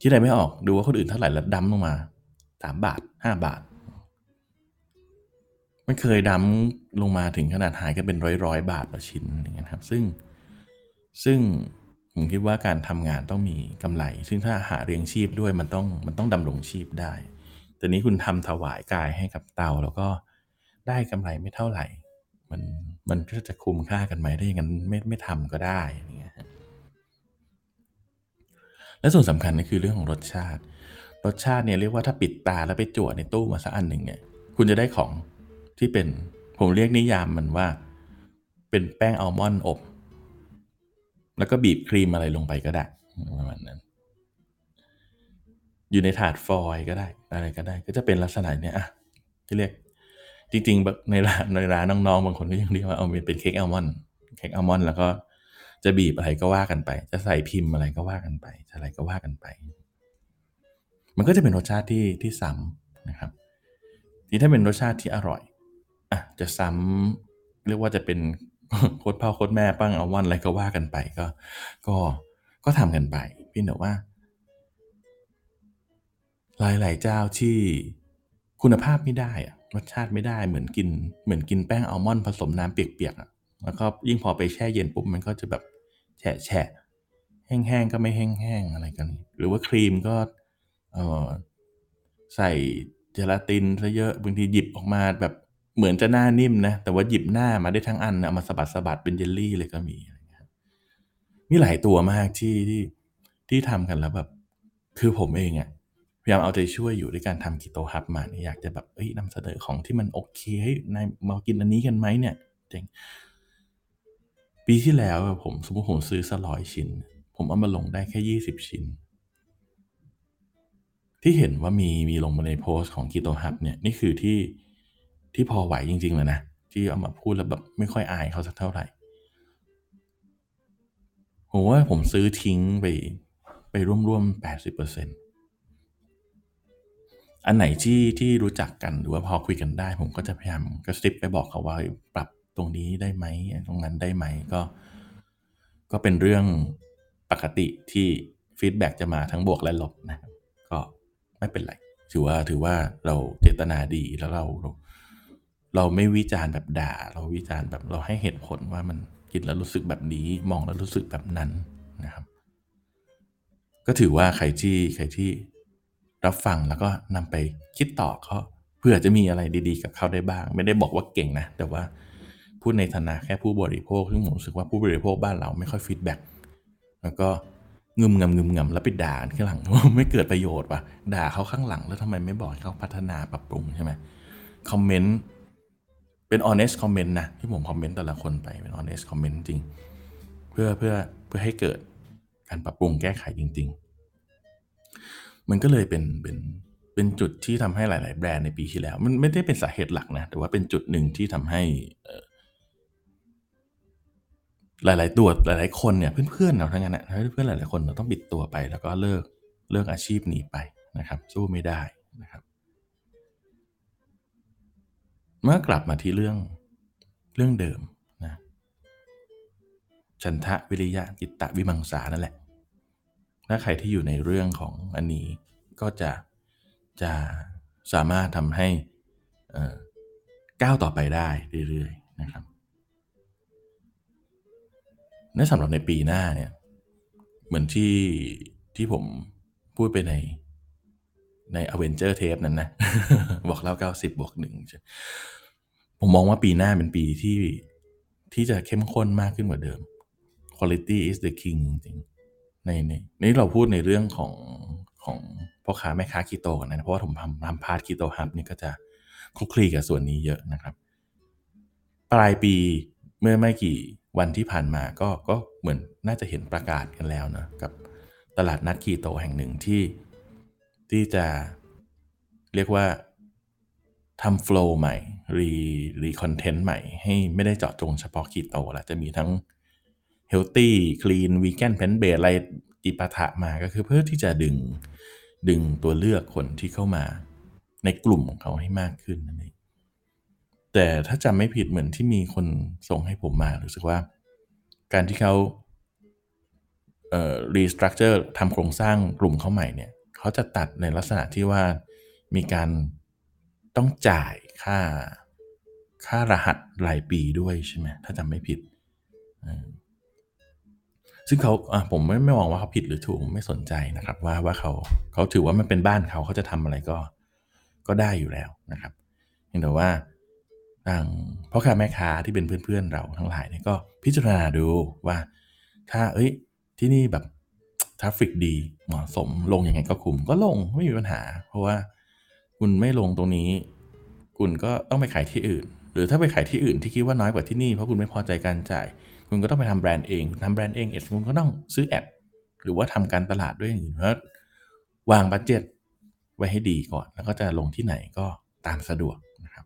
คิดอะไรไม่ออกดูว่าคนอื่นเท่าไหร่แล้วดั้มลงมาสามบาทห้าบาทไม่เคยดั้มลงมาถึงขนาดหายกันเป็นร้อยร้อยบาทต่อชิ้นอย่างเงี้ยครับ ซึ่งซึ่งผมคิดว่าการทำงานต้องมีกำไร ซึ่งถ้าหาเรียงชีพด้วยมันต้องมันต้องดำรงชีพได้แต่นี้คุณทำถวายกายให้กับเตาแล้วก็ ได้กำไรไม่เท่าไหร่ มันมันก็จะคุ้มค่ากันไหมได้ยังงั้นไม่ไม่ทำก็ได้อย่างเงี้ยและส่วนสำคัญก็คือเรื่องของรสชาติ รสชาติเนี่ยเรียกว่าถ้าปิดตาแล้วไปจั่วในตู้มาสักอันหนึ่งเนี่ย คุณจะได้ของที่เป็นผมเรียกนิยามมันว่า เป็นแป้งอัลมอนด์อบ แล้วก็บีบครีมอะไรลงไปก็ได้ประมาณนั้น อยู่ในถาดฟอยก็ได้ อะไรก็ได้ ก็จะเป็นลักษณะเนี้ยอะที่เรียก จริงๆในร้านในร้านน้องๆบางคนก็ยังเรียกว่าเอาเป็นเค้กอัลมอนด์เค้กอัลมอนด์แล้วก็จะบีบอะไรก็ว่ากันไป จะใส่พิมพ์อะไรก็ว่ากันไปจะอะไรก็ว่ากันไป มันก็จะเป็นรสชาติที่ที่ซ้ำนะครับ ที่ถ้าเป็นรสชาติที่อร่อยอะจะซ้ำเรียกว่าจะเป็นโคตรพ่อโคตรแม่ปั้งอัลมอนด์อะไรก็ว่ากันไปก็ ก็ก็ทำกันไปพี่แต่ว่า หลายๆเจ้าที่คุณภาพไม่ได้อะ รสชาติไม่ได้เหมือนกิน เหมือนกินแป้งอัลมอนด์ผสมน้ำเปียกๆอะแล้วก็ยิ่งพอไปแช่เย็นปุ๊บมันก็จะแบบแฉะแฉะแห้งๆก็ไม่แห้งๆอะไรกัน หรือว่าครีมก็เออใส่เจลาตินซะเยอะบางทีหยิบออกมาแบบเหมือนจะหน้านิ่มนะ แต่ว่าหยิบหน้ามาได้ทั้งอันนะเอามาสะบัดสะบัดเป็นเยลลี่เลยก็มีอะไรเงี้ยมีหลายตัวมากที่ที่ที่ทำกันแล้วแบบ คือผมเองอะ พยายามเอาใจช่วยอยู่ด้วยการทำกิโตฮับมาเนี่ยอยากจะแบบเอ้ยนำเสนอของที่มันโอเคให้นายมากินอันนี้กันไหมเนี่ยเจ๋งปีที่แล้วผมสมมติผมซื้อสร้อยชิ้น ผมเอามาลงได้แค่ยี่สิบชิ้น ที่เห็นว่ามีมีลงมาในโพสต์ของกิโตฮับเนี่ยนี่คือที่ที่พอไหวจริงๆเลยนะ ที่เอามาพูดแล้วแบบไม่ค่อยอายเขาสักเท่าไหร่ผมว่าผมซื้อทิ้งไปไปร่วมๆแปดสิบเปอร์เซ็น อันไหนที่ที่รู้จักกันหรือว่าพอคุยกันได้ ผมก็จะพยายามกระซิบไปบอกเขาว่าปรับตรงนี้ได้ไหมตรงนั้นได้ไหมก็ ก็เป็นเรื่องปกติที่ฟีดแบ็กจะมาทั้งบวกและลบนะครับก็ไม่เป็นไรถือว่าถือว่าเราเจตนาดีแล้วเราเราเราไม่วิจารณ์แบบด่า เราวิจารณ์แบบเราให้เหตุผลว่ามันกินแล้วรู้สึกแบบนี้มองแล้วรู้สึกแบบนั้นนะครับ ก็ถือว่าใครที่ใครที่ รับฟังแล้วก็นำไปคิดต่อก็เพื่อจะมีอะไรดีๆ กับเขาได้บ้าง ไม่ได้บอกว่าเก่งนะ แต่ว่าพูดในฐานะแค่ผู้บริโภคซึ่งผมรู้สึกว่าผู้บริโภคบ้านเราไม่ค่อย feedback แล้วก็งึมงำงึมงำแล้วไปด่าข้างหลังไม่เกิดประโยชน์ว่ะด่าเขาข้างหลังแล้วทำไมไม่บอกเขาพัฒนาปรับปรุงใช่ไหมคอมเมนต์เป็น honest comment นะที่ผมคอมเมนต์แต่ละคนไปเป็น honest comment จริง เพื่อเพื่อเพื่อให้เกิดการปรับปรุงแก้ไขจริง ๆ มันก็เลยเป็นเป็นเป็นจุดที่ทำให้หลาย ๆ แบรนด์ในปีที่แล้ว มันไม่ได้เป็นสาเหตุหลักนะ แต่ว่าเป็นจุดหนึ่งที่ทำให้หลาย ๆ ตัวหลาย ๆ คนเนี่ยเพื่อน ๆ เราทั้งนั้นนะเพื่อน ๆ หลาย ๆ คนเราต้องบิดตัวไป แล้วก็เลิกเลิกอาชีพนี้ไปนะครับ สู้ไม่ได้นะครับ เมื่อกลับมาที่เรื่องเรื่องเดิมนะฉันทะวิริยะจิตตะวิมังสานั่นแหละ ถ้าใครที่อยู่ในเรื่องของอันนี้ก็จะจะสามารถทำให้ก้าวต่อไปได้เรื่อยๆนะครับในสำหรับในปีหน้าเนี่ยเหมือนที่ที่ผมพูดไปในใน a v e n g e r Tape นั้นนะ บอกเล่า 90 บวกหนึ่งผมมองว่าปีหน้าเป็นปีที่ที่จะเข้มข้นมากขึ้นกว่าเดิม quality is the king จริงๆ ในในนี่เราพูดในเรื่องของของพ่อค้าแม่ค้าคีโตกันนะเพราะว่าผมทำทำ part คีโตฮับนี่ก็จะคลุกคลีกับส่วนนี้เยอะนะครับ ปลายปีเมื่อไม่กี่วันที่ผ่านมาก็ก็เหมือนน่าจะเห็นประกาศกันแล้วนะกับตลาดนัดคีโตแห่งหนึ่งที่ที่จะเรียกว่าทำ flow ใหม่ re re content ใหม่ให้ไม่ได้เจาะจงเฉพาะคีโตแล้วจะมีทั้ง healthy clean vegan plant-based อะไรจิปาถะมาก็คือเพื่อที่จะดึงดึงตัวเลือกคนที่เข้ามาในกลุ่มของเขาให้มากขึ้นนั่นเองแต่ถ้าจำไม่ผิดเหมือนที่มีคนส่งให้ผมมารู้สึกว่า การที่เขาเอ่อ restructure ทำโครงสร้างกลุ่มเขาใหม่เนี่ยเขาจะตัดในลักษณะที่ว่ามีการต้องจ่ายค่าค่ารหัสรายปีด้วยใช่ไหมถ้าจำไม่ผิดอ ซึ่งเขาผมไม่ไม่มองว่าเขาผิดหรือถูกไม่สนใจนะครับ ว่าว่าเขาเขาถือว่ามันเป็นบ้านเขาเขาจะทำอะไรก็ก็ได้อยู่แล้วนะครับเพียงแต่ว่าทางพ่อค้าแม่ค้าที่เป็นเพื่อนๆเราทั้งหลายเนี่ยก็พิจารณาดูว่าถ้าเอ้ยที่นี่แบบ traffic ดีเหมาะสมลงยังไงก็คุ้มก็ลงไม่มีปัญหา เพราะว่าคุณไม่ลงตรงนี้ คุณก็ต้องไปขายที่อื่น หรือถ้าไปขายที่อื่นที่คิดว่าน้อยกว่าที่นี่เพราะคุณไม่พอใจการจ่าย คุณก็ต้องไปทำแบรนด์เองทำแบรนด์เองเอดคุณก็ต้องซื้อแอดหรือว่าทำการตลาดด้วยอย่างอื่นเพราะวางบัตเจ็ตไว้ให้ดีก่อน แล้วก็จะลงที่ไหนก็ตามสะดวกนะครับ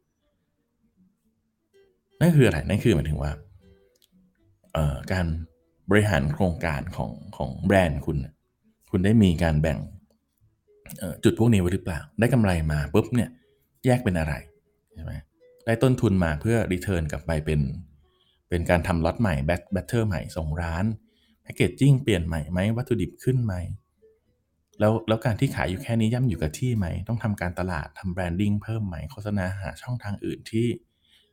นั่นคืออะไรนั่นคือหมายถึงว่าการบริหารโครงการของของแบรนด์คุณ คุณได้มีการแบ่งจุดพวกนี้ไว้หรือเปล่า ได้กำไรมาปุ๊บเนี่ยแยกเป็นอะไรใช่ไหมได้ต้นทุนมาเพื่อ return กลับไปเป็น เป็นการทำล็อตใหม่ batch batter ใหม่ส่งร้าน packaging เปลี่ยนใหม่ไหมวัตถุดิบขึ้นไหมแล้วแล้วการที่ขายอยู่แค่นี้ย่ำอยู่กับที่ไหม ต้องทำการตลาดทำ branding เพิ่มไหมโฆษณาหาช่องทางอื่นที่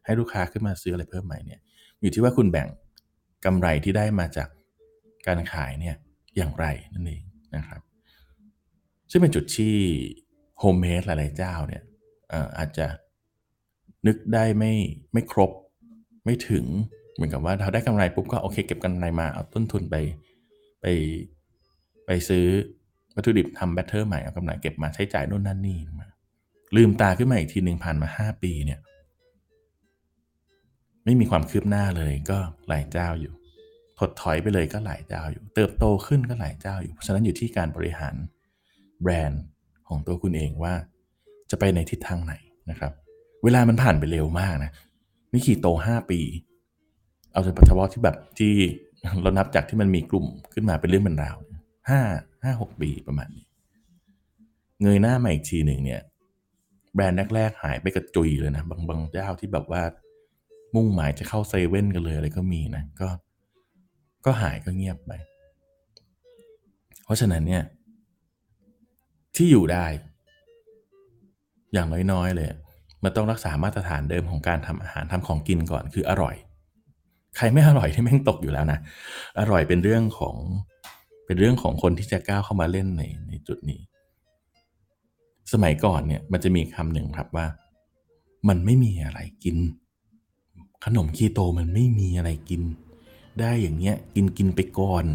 ให้ลูกค้าขึ้นมาซื้ออะไรเพิ่มไหมเนี่ยอยู่ที่ว่าคุณแบ่งกำไรที่ได้มาจากการขายเนี่ยอย่างไรนั่นเองนะครับ ซึ่งเป็นจุดที่ homemade หลายๆเจ้าเนี่ยอาจจะนึกได้ไม่ไม่ครบไม่ถึง เหมือนกับว่าเราได้กำไรปุ๊บก็โอเคเก็บกำไรมาเอาต้นทุนไปไปไปซื้อวัตถุดิบทำ batter ใหม่เอากำไรเก็บมาใช้จ่ายนู่นนั่นนี่มาลืมตาขึ้นมาอีกทีหนึ่งผ่านมาห้าปีเนี่ย ไม่มีความคืบหน้าเลยก็หลายเจ้าอยู่ ถดถอยไปเลยก็หลายเจ้าอยู่ เติบโตขึ้นก็หลายเจ้าอยู่ เพราะฉะนั้นอยู่ที่การบริหารแบรนด์ของตัวคุณเองว่า จะไปในทิศทางไหนนะครับ เวลามันผ่านไปเร็วมากนะนี่ขี่โตห้าปี เอาเฉพาะที่แบบที่เรานับจากที่มันมีกลุ่มขึ้นมาเป็นเรื่องเป็นราวห้าห้าหกปีประมาณนี้ เงยหน้ามาอีกทีหนึ่งเนี่ย แบรนด์แรกๆหายไปกระจุยเลยนะ บางบางเจ้าที่แบบว่า มุ่งหมายจะเข้าเซเว่นกันเลยอะไรก็มีนะ ก็ ก็หายก็เงียบไป เพราะฉะนั้นเนี่ย ที่อยู่ได้ อย่างน้อยๆเลย มันต้องรักษามาตรฐานเดิมของการทำอาหารทำของกินก่อนคืออร่อย ใครไม่อร่อยที่แม่งตกอยู่แล้วนะ อร่อยเป็นเรื่องของเป็นเรื่องของคนที่จะก้าวเข้ามาเล่นในในจุดนี้ สมัยก่อนเนี่ยมันจะมีคำหนึ่งครับว่า มันไม่มีอะไรกิน ขนมคีโตมันไม่มีอะไรกิน ได้อย่างเงี้ย กินกินไปก่อน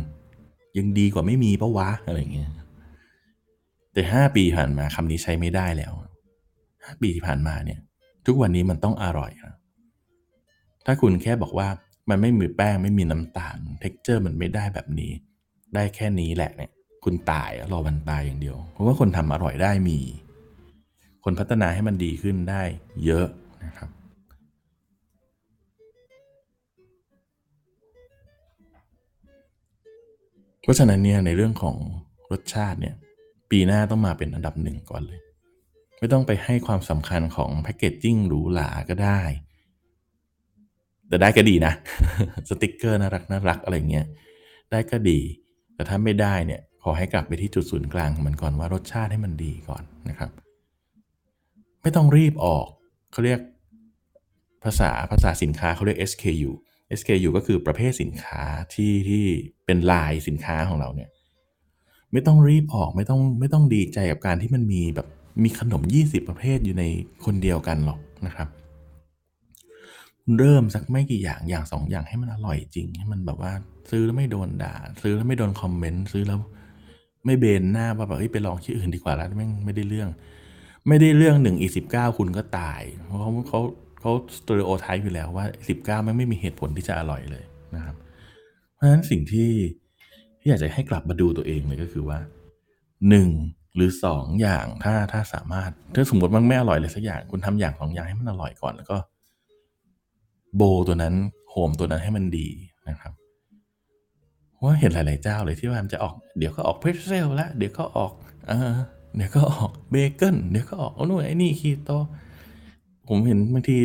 ยังดีกว่าไม่มีปะวะอะไรเงี้ยแต่ห้าปีผ่านมาคำนี้ใช้ไม่ได้แล้วห้าปีที่ผ่านมาเนี่ย ทุกวันนี้มันต้องอร่อยนะถ้าคุณแค่บอกว่า มันไม่มีแป้งไม่มีน้ำตาล texture มันไม่ได้แบบนี้ ได้แค่นี้แหละเนี่ย คุณตายรอวันตายอย่างเดียวเพราะว่าคนทำอร่อยได้มี คนพัฒนาให้มันดีขึ้นได้เยอะนะครับ เพราะฉะนั้นเนี่ยในเรื่องของรสชาติเนี่ย ปีหน้าต้องมาเป็นอันดับหนึ่งก่อนเลย ไม่ต้องไปให้ความสำคัญของแพคเกจจิ้งหรูหราก็ได้ แต่ได้ก็ดีนะ สติกเกอร์น่ารักน่ารักอะไรเงี้ยได้ก็ดี แต่ถ้าไม่ได้เนี่ยขอให้กลับไปที่จุดศูนย์กลางของมันก่อนว่ารสชาติให้มันดีก่อนนะครับ ไม่ต้องรีบออกเขาเรียกภาษาภาษาสินค้าเขาเรียก SKU SKU ก็คือประเภทสินค้าที่ที่เป็นลายสินค้าของเราเนี่ย ไม่ต้องรีบออกไม่ต้องไม่ต้องดีใจกับการที่มันมีแบบมีขนม 20 ประเภทอยู่ในคนเดียวกันหรอกนะครับ เริ่มสักไม่กี่อย่างอย่างสองอย่างให้มันอร่อยจริง ให้มันแบบว่าซื้อแล้วไม่โดนด่า ซื้อแล้วไม่โดนคอมเมนต์ซื้อแล้ว ไม่เบนหน้าว่าแบบเฮ้ยไปลองที่อื่นดีกว่าแล้วแม่ไม่ได้เรื่อง ไม่ได้เรื่องหนึ่งอีสิบเก้าคุณก็ตาย เพราะเขาเขาเขาสเตอริโอไทป์อยู่แล้วว่าสิบเก้ามันไม่มีเหตุผลที่จะอร่อยเลยนะครับ เพราะฉะนั้นสิ่งที่ที่อยากจะให้กลับมาดูตัวเองเลยก็คือว่าหนึ่งหรือสองอย่างถ้าถ้าสามารถถ้าสมมติมันไม่อร่อยเลยสักอย่างคุณทำอย่างสองอย่างให้มันอร่อยก่อนแล้วก็ โบตัวนั้นโฮมตัวนั้นให้มันดีนะครับว่าเห็นหลาย ๆ เจ้าเลยที่ว่ามันจะออกเดี๋ยวก็ออก pretzel แล้วเดี๋ยวก็ออกเออเดี๋ยวก็ออกเบเกิลเดี๋ยวก็ออกโอ้นู่นไอ้นี่คีโตผมเห็นบางที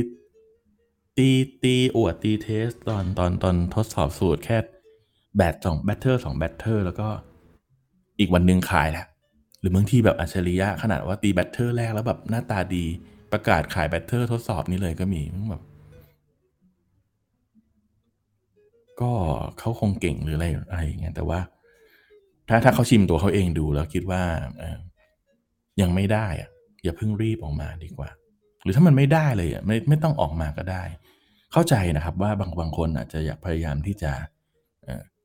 ตีตีอวดตี test ตอนตอนตอนทดสอบสูตรแค่batch สอง batter สอง batter แล้วก็อีกวันหนึ่งขายแล้วหรือบางทีแบบอัจฉริยะขนาดว่าตี batter แรกแล้วแบบหน้าตาดีประกาศขาย batter ทดสอบนี้เลยก็มีแบบ ก็เขาคงเก่งหรืออะไรอะไรอย่างเงี้ยแต่ว่า ถ้าถ้าเขาชิมตัวเขาเองดูแล้วคิดว่ายังไม่ได้อะอย่าเพิ่งรีบออกมาดีกว่า หรือถ้ามันไม่ได้เลยอะไม่ไม่ต้องออกมาก็ได้ เข้าใจนะครับว่าบางบางคนอาจจะอยากพยายามที่จะ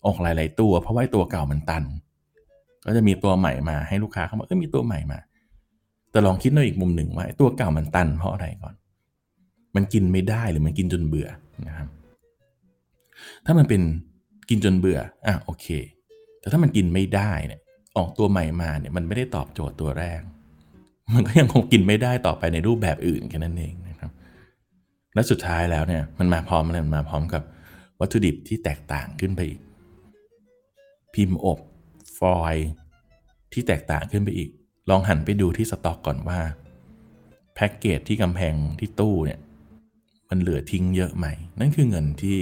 ออกหลาย ๆ ตัว เพราะว่าตัวเก่ามันตัน ก็จะมีตัวใหม่มาให้ลูกค้าเขาบอกเออมีตัวใหม่มา แต่ลองคิดในอีกมุมหนึ่งว่าตัวเก่ามันตันเพราะอะไรก่อน มันกินไม่ได้หรือมันกินจนเบื่อนะครับ ถ้ามันเป็นกินจนเบื่ออะโอเค แต่ถ้ามันกินไม่ได้เนี่ยออกตัวใหม่มาเนี่ยมันไม่ได้ตอบโจทย์ตัวแรก มันก็ยังคงกินไม่ได้ต่อไปในรูปแบบอื่นแค่นั้นเองนะครับ และสุดท้ายแล้วเนี่ยมันมาพร้อมอะไรมันมาพร้อมกับวัตถุดิบที่แตกต่างขึ้นไปอีก พิมพ์อบฟอยที่แตกต่างขึ้นไปอีก ลองหันไปดูที่สต็อกก่อนว่า แพ็กเกจที่กำแพงที่ตู้เนี่ยมันเหลือทิ้งเยอะไหมนั่นคือเงินที่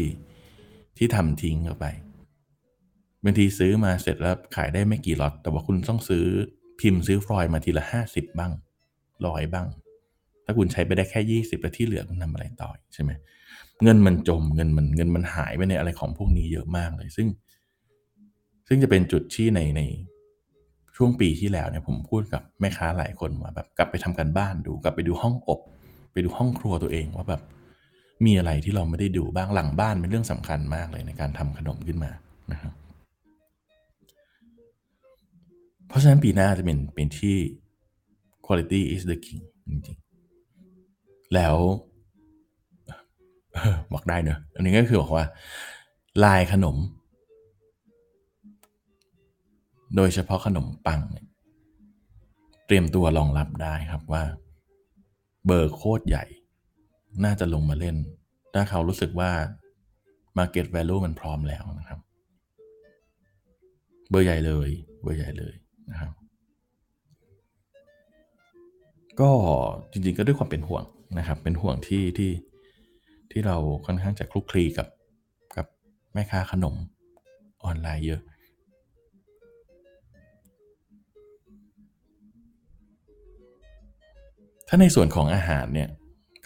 ที่ทำทิ้งเข้าไปบางทีซื้อมาเสร็จแล้วขายได้ไม่กี่ล็อต แต่ว่าคุณต้องซื้อพิมพ์ซื้อฟลอยมาทีละห้าสิบบ้างร้อยบ้าง ถ้าคุณใช้ไปได้แค่ยี่สิบแล้วที่เหลือคุณทำอะไรต่อใช่ไหมเงินมันจมเงินมันเงินมันหายไปในอะไรของพวกนี้เยอะมากเลย ซึ่ง ซึ่งจะเป็นจุดที่ในในช่วงปีที่แล้วเนี่ยผมพูดกับแม่ค้าหลายคนว่าแบบกลับไปทำกันบ้านดู กลับไปดูห้องอบ ไปดูห้องครัวตัวเองว่าแบบ มีอะไรที่เราไม่ได้ดูบ้างหลังบ้านเป็นเรื่องสำคัญมากเลยในการทำขนมขึ้นมานะครับเพราะฉะนั้นปีหน้าจะเป็นเป็นที่ quality is the king จริงๆ แล้วบอกได้เนอะอันนี้ก็คือบอกว่า ลายขนม โดยเฉพาะขนมปังเนี่ยเตรียมตัวรองรับได้ครับว่า เบอร์โคตรใหญ่ น่าจะลงมาเล่น ถ้าเขารู้สึกว่า Market Value มันพร้อมแล้วนะครับ เบอร์ใหญ่เลย เบอร์ใหญ่เลยนะครับ ก็จริงๆก็ด้วยความเป็นห่วงนะครับ เป็นห่วงที่ที่ที่เราค่อนข้างจะคลุกคลีกับกับแม่ค้าขนมออนไลน์เยอะถ้าในส่วนของอาหารเนี่ย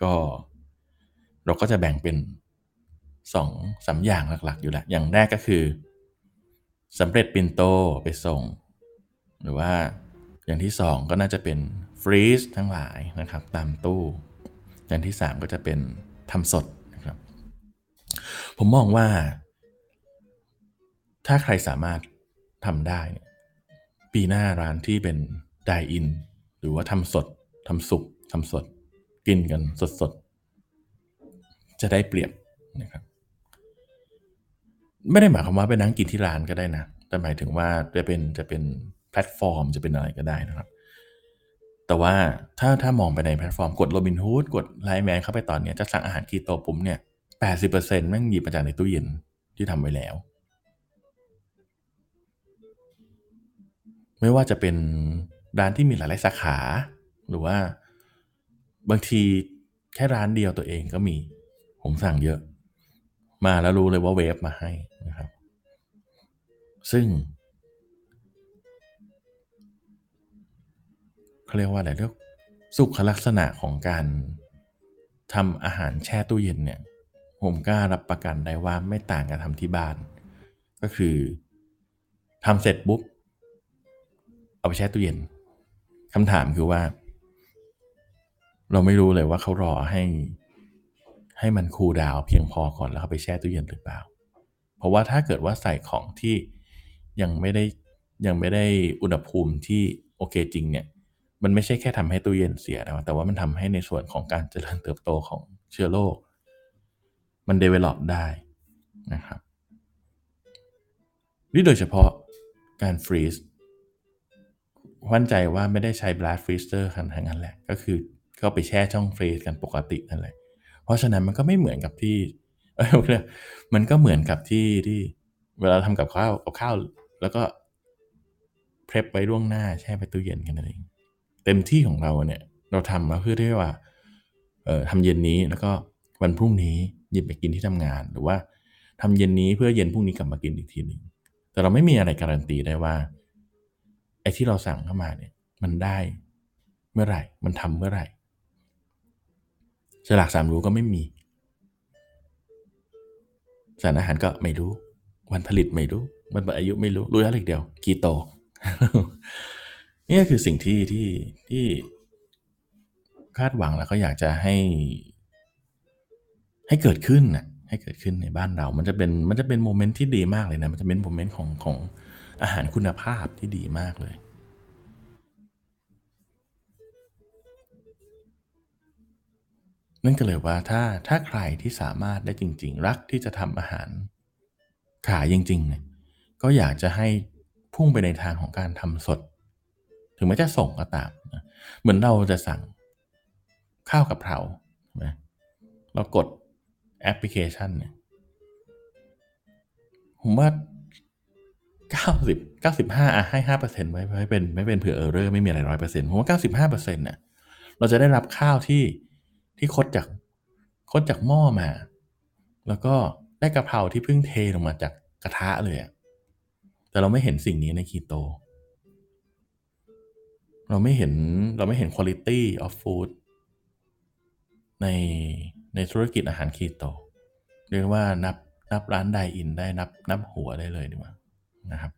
ก็ เราก็จะแบ่งเป็นสองสามอย่างหลักๆ อยู่แล้วอย่างแรกก็คือสำเร็จปินโตไปส่ง หรือว่าอย่างที่สองก็น่าจะเป็นฟรีซทั้งหลายนะครับ ตามตู้ อย่างที่สามก็จะเป็นทำสดนะครับ ผมมองว่า ถ้าใครสามารถทำได้ ปีหน้าร้านที่เป็นไดอิน หรือว่าทำสดทำสุกทำสด กินกันสดๆ จะได้เปรียบนะครับ ไม่ได้หมายความว่าไปนั่งกินที่ร้านก็ได้นะ แต่หมายถึงว่าจะเป็นจะเป็นแพลตฟอร์มจะเป็นอะไรก็ได้นะครับ แต่ว่าถ้าถ้ามองไปในแพลตฟอร์มกดโรบินฮูดกดไลน์แมนเข้าไปตอนเนี้ยจะสั่งอาหารคีโตปุ๊บเนี่ยแปดสิบเปอร์เซ็นต์แม่งหยิบมาจากในตู้เย็นที่ทำไว้แล้ว ไม่ว่าจะเป็นร้านที่มีหลายๆสาขา หรือว่าบางทีแค่ร้านเดียวตัวเองก็มี ผมสั่งเยอะ มาแล้วรู้เลยว่าเวฟมาให้นะครับ ซึ่งเขาเรียกว่าอะไรเรียกสุขลักษณะของการทำอาหารแช่ตู้เย็นเนี่ย ผมกล้ารับประกันได้ว่าไม่ต่างกับทำที่บ้าน ก็คือทำเสร็จปุ๊บ เอาไปแช่ตู้เย็นคำถามคือว่า เราไม่รู้เลยว่าเขารอให้ ให้มันคูลดาวเพียงพอก่อนแล้วเขาไปแช่ตู้เย็นหรือเปล่า เพราะว่าถ้าเกิดว่าใส่ของที่ยังไม่ได้ยังไม่ได้อุณหภูมิที่โอเคจริงเนี่ยมันไม่ใช่แค่ทำให้ตู้เย็นเสียนะแต่ว่ามันทำให้ในส่วนของการเจริญเติบโตของเชื้อโรคมัน develop ได้นะครับนี่โดยเฉพาะการฟรีซมั่นใจว่าไม่ได้ใช้ blast freezer ขนาดนั้นแหละ ก็คือก็ไปแช่ช่องฟรีซกันปกตินั่นแหละ เพราะฉะนั้นมันก็ไม่เหมือนกับที่เอ้ยมันก็เหมือนกับที่ที่ เวลาทำกับข้าวกับข้าว แล้วก็เพร p ไว้ล่วงหน้าแช่ไปตู้เย็นกันนั่นเองเต็มที่ของเราเนี่ย เราทำมาเพื่อที่ว่า เอ่อทำเย็นนี้แล้วก็วันพรุ่งนี้หยิบไปกินที่ทำงาน หรือว่าทำเย็นนี้เพื่อเย็นพรุ่งนี้กลับมากินอีกทีหนึ่งแต่เราไม่มีอะไรการันตีได้ว่าไอ้ที่เราสั่งเข้ามาเนี่ย มันได้เมื่อไหร่ มันทำเมื่อไหร่ ฉลากสามรู้ก็ไม่มี สารอาหารก็ไม่รู้ วันผลิตไม่รู้ วันหมดอายุไม่รู้ รู้แล้วเดียว กีโต นี่คือสิ่งที่ที่ที่คาดหวังแล้วก็อยากจะให้ ให้เกิดขึ้นนะให้เกิดขึ้นในบ้านเรา มันจะเป็น มันจะเป็นโมเมนต์ที่ดีมากเลยนะ มันจะเป็นโมเมนต์ของของอาหารคุณภาพที่ดีมากเลย นั่นก็เลยว่าถ้าถ้าใครที่สามารถได้จริง ๆ รักที่จะทำอาหารขายจริงๆเนี่ยก็อยากจะให้พุ่งไปในทางของการทำสด ถึงแม้จะส่งก็ตามเหมือนเราจะสั่งข้าวกะเพราใช่ไหมเรากดแอปพลิเคชันเนี่ยผมว่าเก้าสิบเก้าสิบห้าอะให้ห้าเปอร์เซ็นต์ไว้ไม่เป็นไม่เป็นเผื่อ error ไม่มีอะไรร้อยเปอร์เซ็นต์ผมว่าเก้าสิบห้าเปอร์เซ็นต์เนี่ยเราจะได้รับข้าวที่ ที่คดจากคดจากหม้อมา แล้วก็ได้กะเพราที่เพิ่งเทลงมาจากกระทะเลยอะแต่เราไม่เห็นสิ่งนี้ในคีโต เราไม่เห็นเราไม่เห็น quality of food ในในธุรกิจอาหารคีโต เรียกว่านับนับร้านไดอินได้นับนับหัวได้เลยดีกว่านะครับ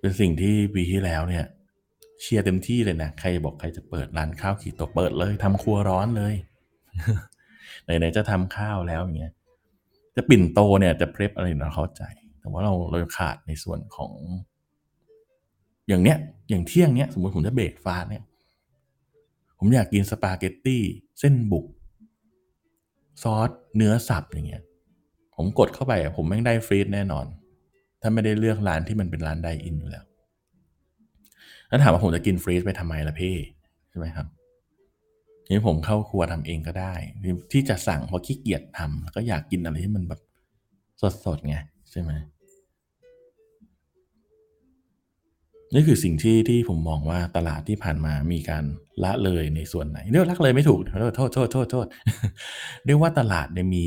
เป็นสิ่งที่ปีที่แล้วเนี่ย เชียร์เต็มที่เลยนะใครบอกใครจะเปิดร้านข้าวคีโตเปิดเลยทำครัวร้อนเลยไหนๆจะทำข้าวแล้วอย่างเงี้ยจะปิ่นโตเนี่ยจะ prep อะไรเราเข้าใจ แต่ว่าเราเราขาดในส่วนของ อย่างเนี้ย อย่างเที่ยงเนี้ย สมมติผมจะ breakfast เนี่ย ผมอยากกินสปาเกตตี้เส้นบุก ซอสเนื้อสับอย่างเงี้ย ผมกดเข้าไปผมแม่งได้ freeze แน่นอน ถ้าไม่ได้เลือกร้านที่มันเป็นร้าน dine-in อยู่แล้ว แล้วถามว่าผมจะกิน freeze ไปทำไมล่ะพี่ใช่ไหมครับนี้ผมเข้าครัวทำเองก็ได้ ที่จะสั่งเพราะขี้เกียจทำก็อยากกินอะไรที่มันแบบสดๆไงใช่ไหมนี่คือสิ่งที่ที่ผมมองว่าตลาดที่ผ่านมามีการละเลยในส่วนไหนเรียกว่าละเลยไม่ถูกโทษโทษโทษโทษเรียกว่าตลาดเนี่ยมี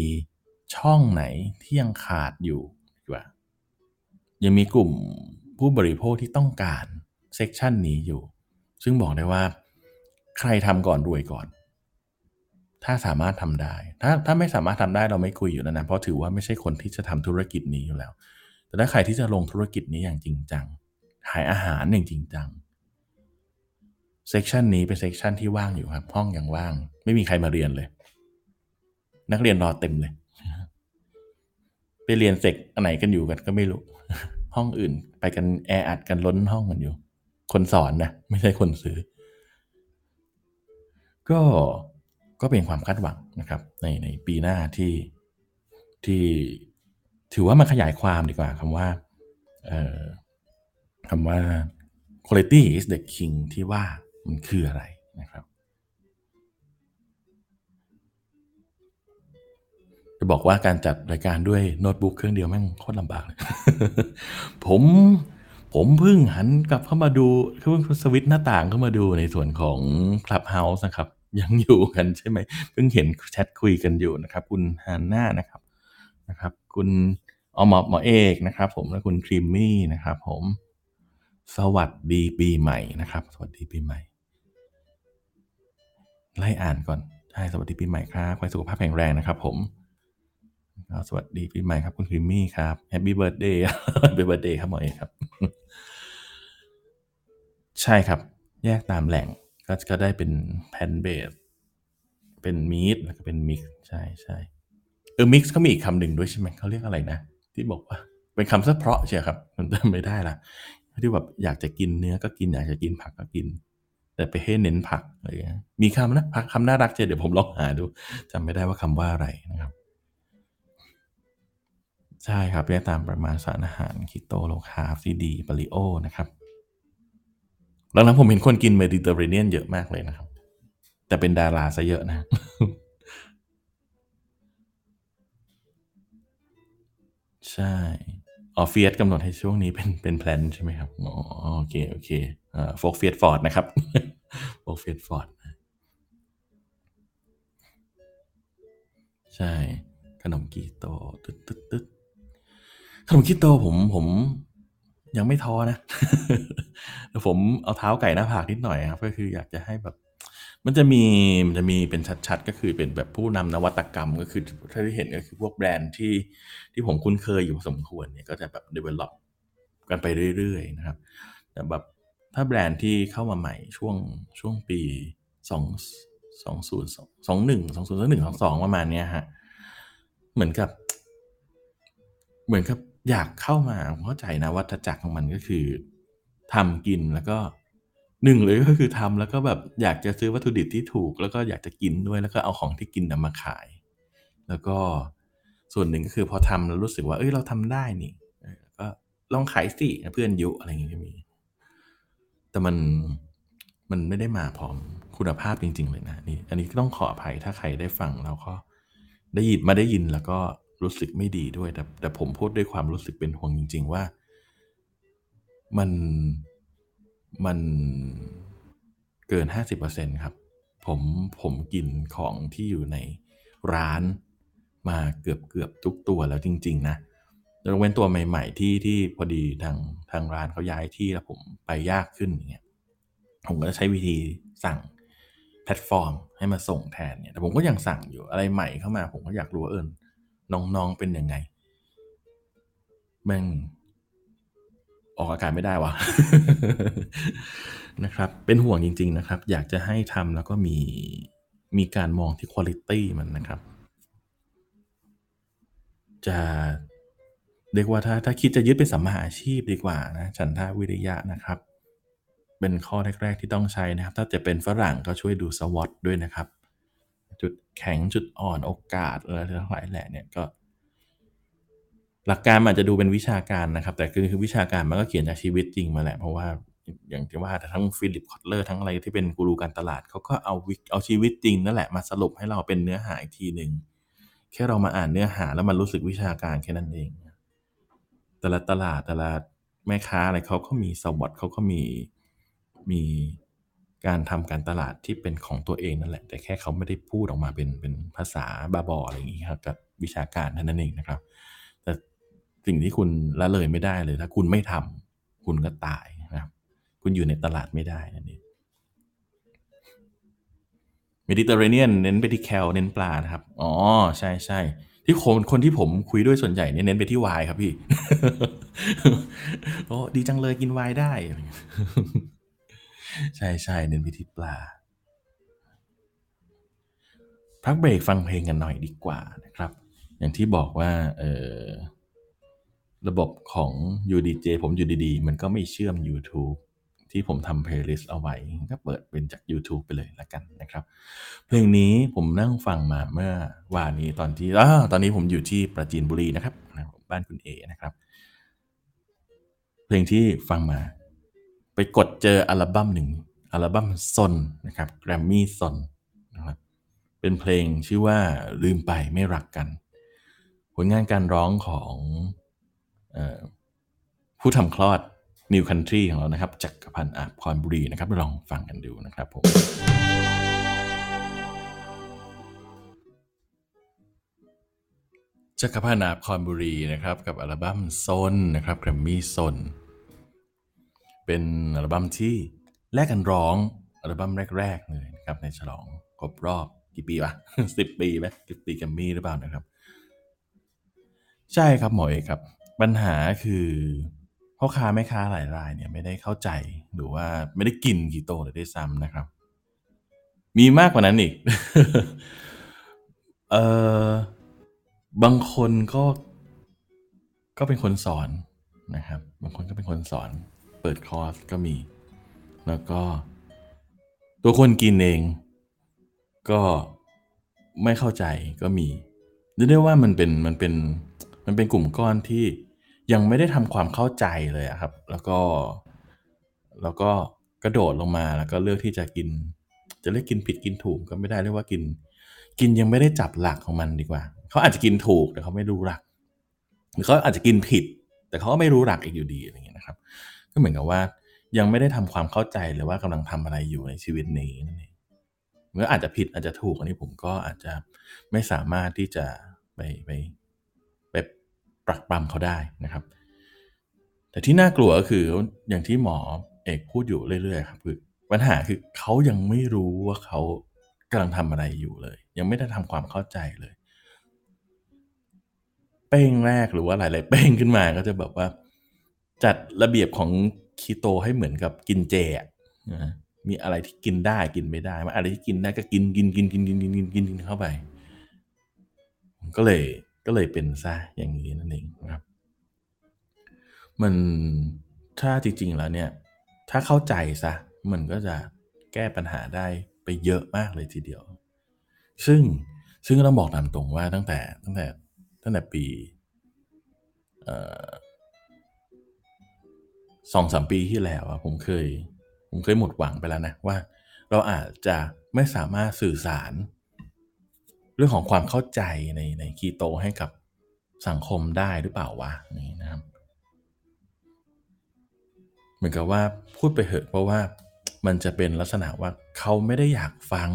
ช่องไหนที่ยังขาดอยู่ดีกว่ายังมีกลุ่มผู้บริโภคที่ต้องการ section นี้อยู่ ซึ่งบอกได้ว่า ใครทำก่อนรวยก่อน ถ้าสามารถทำได้ ถ้าถ้าไม่สามารถทำได้เราไม่คุยอยู่แล้วนะ เพราะถือว่าไม่ใช่คนที่จะทำธุรกิจนี้อยู่แล้ว แต่ถ้าใครที่จะลงธุรกิจนี้อย่างจริงจังขายอาหารอย่างจริงจัง section นี้เป็น section ที่ว่างอยู่ครับ ห้องยังว่าง ไม่มีใครมาเรียนเลย นักเรียนรอเต็มเลย ไปเรียนเสกอันไหนกันอยู่กันก็ไม่รู้ ห้องอื่น ไปกันแออัดกันล้นห้องกันอยู่ คนสอนนะไม่ใช่คนซื้อ ก็ก็เป็นความคาดหวังนะครับ ในในปีหน้าที่ที่ถือว่ามันขยายความดีกว่าคำว่าเอ่อคำว่า quality is the king ที่ว่ามันคืออะไรนะครับ จะบอกว่าการจัดรายการด้วยโน้ตบุ๊กเครื่องเดียวแม่งโคตรลำบากเลย ผม ผมเพิ่งหันกลับเข้ามาดูเพิ่งสวิตช์หน้าต่างเข้ามาดูในส่วนของ Clubhouse นะครับ ยังอยู่กันใช่ไหม เพิ่งเห็นแชทคุยกันอยู่นะครับ คุณฮานน่านะครับนะครับ คุณอมอหมอเอกนะครับ ผมและคุณครีมมี่นะครับ ผม สวัสดีปีใหม่นะครับ สวัสดีปีใหม่ ไล่อ่านก่อนใช่สวัสดีปีใหม่ครับขอให้สุขภาพแข็งแรงนะครับ ผมสวัสดีปีใหม่ครับคุณครีมมี่ครับ Happy Birthday Birthday ครับหมอเอกครับ ใช่ครับ แยกตามแหล่งก็ก็ได้เป็นแพนเบสเป็นมีดแล้วก็เป็นมิกใช่ใช่เออมิกซ์เขามีอีกคำหนึ่งด้วยใช่ไหมเขาเรียกอะไรนะ ที่บอกว่าเป็นคำซะเพราะใช่ครับ มันจำไม่ได้ละที่แบบอยากจะกินเนื้อก็กินอยากจะกินผักก็กิน แต่ไปให้เน้นผักอะไรเงี้ยมีคำนะผักคำน่ารักเจเดี๋ยวผมลองหาดูจำไม่ได้ว่าคำว่าอะไรนะครับ ใช่ครับเรียกตามประมาณสารอาหารคิโตโลคาร์บซีดีปาริโอนะครับ หลังๆผมเห็นคนกินเมดิเตอร์เรเนียนเยอะมากเลยนะครับ แต่เป็นดาราซะเยอะนะ ใช่ออเฟียสกำหนดให้ช่วงนี้เป็นเป็นแพลนใช่ไหมครับอ๋อโอเคโอเคอ่าโฟกเฟียสฟอร์ดนะครับโฟกเฟียสฟอร์ดใช่ ขนมกีโตตึ๊ดตึ๊ดตึ๊ดขนมกีโตผมผม ยังไม่ท้อนะแต่ผมเอาเท้าไก่หน้าผากนิดหน่อยครับ ก็คืออยากจะให้แบบ มันจะมีมันจะมีเป็นชัดๆ ก็คือเป็นแบบผู้นำนวัตกรรมก็คือถ้าที่เห็นก็คือพวกแบรนด์ที่ที่ผมคุ้นเคยอยู่พอสมควรเนี่ยก็จะแบบ develop กันไปเรื่อยๆนะครับ แต่แบบถ้าแบรนด์ที่เข้ามาใหม่ช่วงช่วงปีสองสองศูนย์สองหนึ่งสองศูนย์สองหนึ่งสองสองประมาณเนี้ยฮะเหมือนกับ เหมือนกับ อยากเข้ามาผมเข้าใจนะวัฏจักรของมันก็คือทำกินแล้วก็หนึ่งเลยก็คือทำแล้วก็แบบอยากจะซื้อวัตถุดิบที่ถูก แล้วก็อยากจะกินด้วยแล้วก็เอาของที่กินนำมาขาย แล้วก็ส่วนหนึ่งก็คือพอทำแล้วรู้สึกว่าเอ้ยเราทำได้นี่ก็ลองขายสิเพื่อนยุอะไรอย่างเงี้ยก็มี แต่มันมันไม่ได้มาพร้อมคุณภาพจริง ๆ เลยนะนี่อันนี้ก็ต้องขออภัยถ้าใครได้ฟังแล้วก็ได้ยินมาได้ยินแล้วก็ รู้สึกไม่ดีด้วย แต่แต่ผมพูดด้วยความรู้สึกเป็นห่วงจริง ๆ ว่า มันมันเกินห้าสิบเปอร์เซ็นครับ ผมผมกินของที่อยู่ในร้านมาเกือบเกือบทุกตัวแล้วจริง ๆ นะยกเว้นตัวใหม่ ๆ ที่ที่พอดีทางทางร้านเขาย้ายที่แล้วผมไปยากขึ้นอย่างเงี้ยผมก็ใช้วิธีสั่งแพลตฟอร์มให้มาส่งแทนเนี่ยแต่ผมก็ยังสั่งอยู่อะไรใหม่เข้ามา ผมก็อยากรู้ว่าเออ น้องๆเป็นยังไงแม่งออกอากาศไม่ได้วะนะครับ เป็นห่วงจริง ๆนะครับ อยากจะให้ทำแล้วก็มีมีการมองที่คุณ i t y มันนะครับ จะเรียกว่าถ้าถ้าคิดจะยึดเป็นสัมมาอาชีพดีกว่านะฉันทาวิริยะนะครับ เป็นข้อแรก ๆ ที่ต้องใช้นะครับ ถ้าจะเป็นฝรั่งก็ช่วยดูสวอตด้วยนะครับ จุดแข็งจุดอ่อนโอกาสอะไรทั้งหลายแหละเนี่ยก็ หลักการอาจจะดูเป็นวิชาการนะครับ แต่คือคือวิชาการมันก็เขียนจากชีวิตจริงมาแหละ เพราะว่าอย่างที่ว่าทั้งฟิลิปคอตเลอร์ทั้งอะไรที่เป็นกูรูการตลาดเขาก็เอาวิเอาชีวิตจริงนั่นแหละมาสรุปให้เราเป็นเนื้อหาอีกทีหนึ่งแค่เรามาอ่านเนื้อหาแล้วมันรู้สึกวิชาการแค่นั้นเอง แต่ละตลาดแต่ละแม่ค้าอะไรเขาก็มี SWOT เขาก็มีมี การทำการตลาดที่เป็นของตัวเองนั่นแหละ แต่แค่เขาไม่ได้พูดออกมาเป็นเป็นภาษาบาบออะไรอย่างนี้ครับกับวิชาการเท่านั้นเองนะครับ แต่สิ่งที่คุณละเลยไม่ได้เลย ถ้าคุณไม่ทำคุณก็ตายนะครับ คุณอยู่ในตลาดไม่ได้นั่นเองเมดิเตอร์เรเนียนเน้นไปที่แคลเน้นปลานะครับ อ๋อใช่ใช่ที่คนคนที่ผมคุยด้วยส่วนใหญ่เนี่ยเน้นไปที่วน์ครับพี่โอ้ดีจังเลยกินวน์ได้ ใช่ใช่เน้นไปที่ปลา พักเบรกฟังเพลงกันหน่อยดีกว่านะครับ อย่างที่บอกว่าเออระบบของ UDJ ผมอยู่ดีๆ มันก็ไม่เชื่อม YouTube ที่ผมทำ playlist เอาไว้ก็เปิดเป็นจาก YouTube ไปเลยละกันนะครับ เพลงนี้ผมนั่งฟังมาเมื่อวานนี้ตอนที่อตอนนี้ผมอยู่ที่ประจีนบุรีนะครับ บ้านคุณเอนะครับ เพลงที่ฟังมา ไปกดเจออัลบั้มหนึ่งอัลบั้มซนนะครับแกรมมี่ซนนะครับเป็นเพลงชื่อว่าลืมไปไม่รักกัน ผลงานการร้องของออผู้ทำคลอด New Country ของเรานะครับจักรพันธ์อาภรบุรีนะครับลองฟังกันดูนะครับผมจักรพันธ์อาภรบุรีนะครับ กับอัลบั้มซนนะครับแกรมมี่ซน เป็นอัลบั้มที่แลกกันร้องอัลบั้มแรก ๆ เลยนะครับในฉลองครบรอบกี่ปีวะสิบปีไหมสิบปีแกมมี่หรือเปล่านะครับ ใช่ครับหมอเอกครับ ปัญหาคือพ่อค้าแม่ค้าหลายรายเนี่ยไม่ได้เข้าใจหรือว่าไม่ได้กินกีโตเลยด้วยซ้ำนะครับ มีมากกว่านั้นอีกเออบางคนก็ก็เป็นคนสอนนะครับ บางคนก็เป็นคนสอน เปิดคอร์สก็มี แล้วก็ ตัวคนกินเอง ก็ไม่เข้าใจก็มีเรียกได้ว่ามันเป็นมันเป็นมันเป็นกลุ่มก้อนที่ยังไม่ได้ทำความเข้าใจเลยครับ แล้วก็ แล้วก็กระโดดลงมาแล้วก็เลือกที่จะกิน จะเรียกกินผิดกินถูกก็ไม่ได้เรียกว่ากิน กินยังไม่ได้จับหลักของมันดีกว่า เขาอาจจะกินถูกแต่เขาไม่รู้หลักหรือเขาอาจจะกินผิด แต่เขาก็ไม่รู้หลักอีกอยู่ดีอะไรเงี้ย ก็เหมือนกับว่ายังไม่ได้ทำความเข้าใจเลยว่ากำลังทำอะไรอยู่ในชีวิตนี้นั่นเองเมื่ออาจจะผิดอาจจะถูกอันนี้ผมก็อาจจะไม่สามารถที่จะไปไปไปปรักปรำเขาได้นะครับ แต่ที่น่ากลัวก็คืออย่างที่หมอเอกพูดอยู่เรื่อยๆครับคือปัญหาคือเขายังไม่รู้ว่าเขากำลังทำอะไรอยู่เลย ยังไม่ได้ทำความเข้าใจเลย เป้งแรกหรือว่าหลาย ๆ เป้งขึ้นมาก็จะแบบว่า จัดระเบียบของคีโตให้เหมือนกับกินเจนะมีอะไรที่กินได้กินไม่ได้มาอะไรที่กินได้ก็กินกินกินกินกินกินกินกินกินเข้าไป ก็เลยก็เลยเป็นซะอย่างนี้นั่นเองนะครับ มันถ้าจริง ๆ แล้วเนี่ย ถ้าเข้าใจซะมันก็จะแก้ปัญหาได้ไปเยอะมากเลยทีเดียว ซึ่งซึ่งต้องบอกตามตรงว่าตั้งแต่ตั้งแต่ตั้งแต่ปี เอ่อ สองสามปีที่แล้วผมเคย ผมเคยหมดหวังไปแล้วนะว่า เราอาจจะไม่สามารถสื่อสาร เรื่องของความเข้าใจในในคีโตให้กับสังคมได้หรือเปล่าวะนี่นะครับ เหมือนกับว่าพูดไปเหอะเพราะว่ามันจะเป็นลักษณะว่าเขาไม่ได้อยากฟัง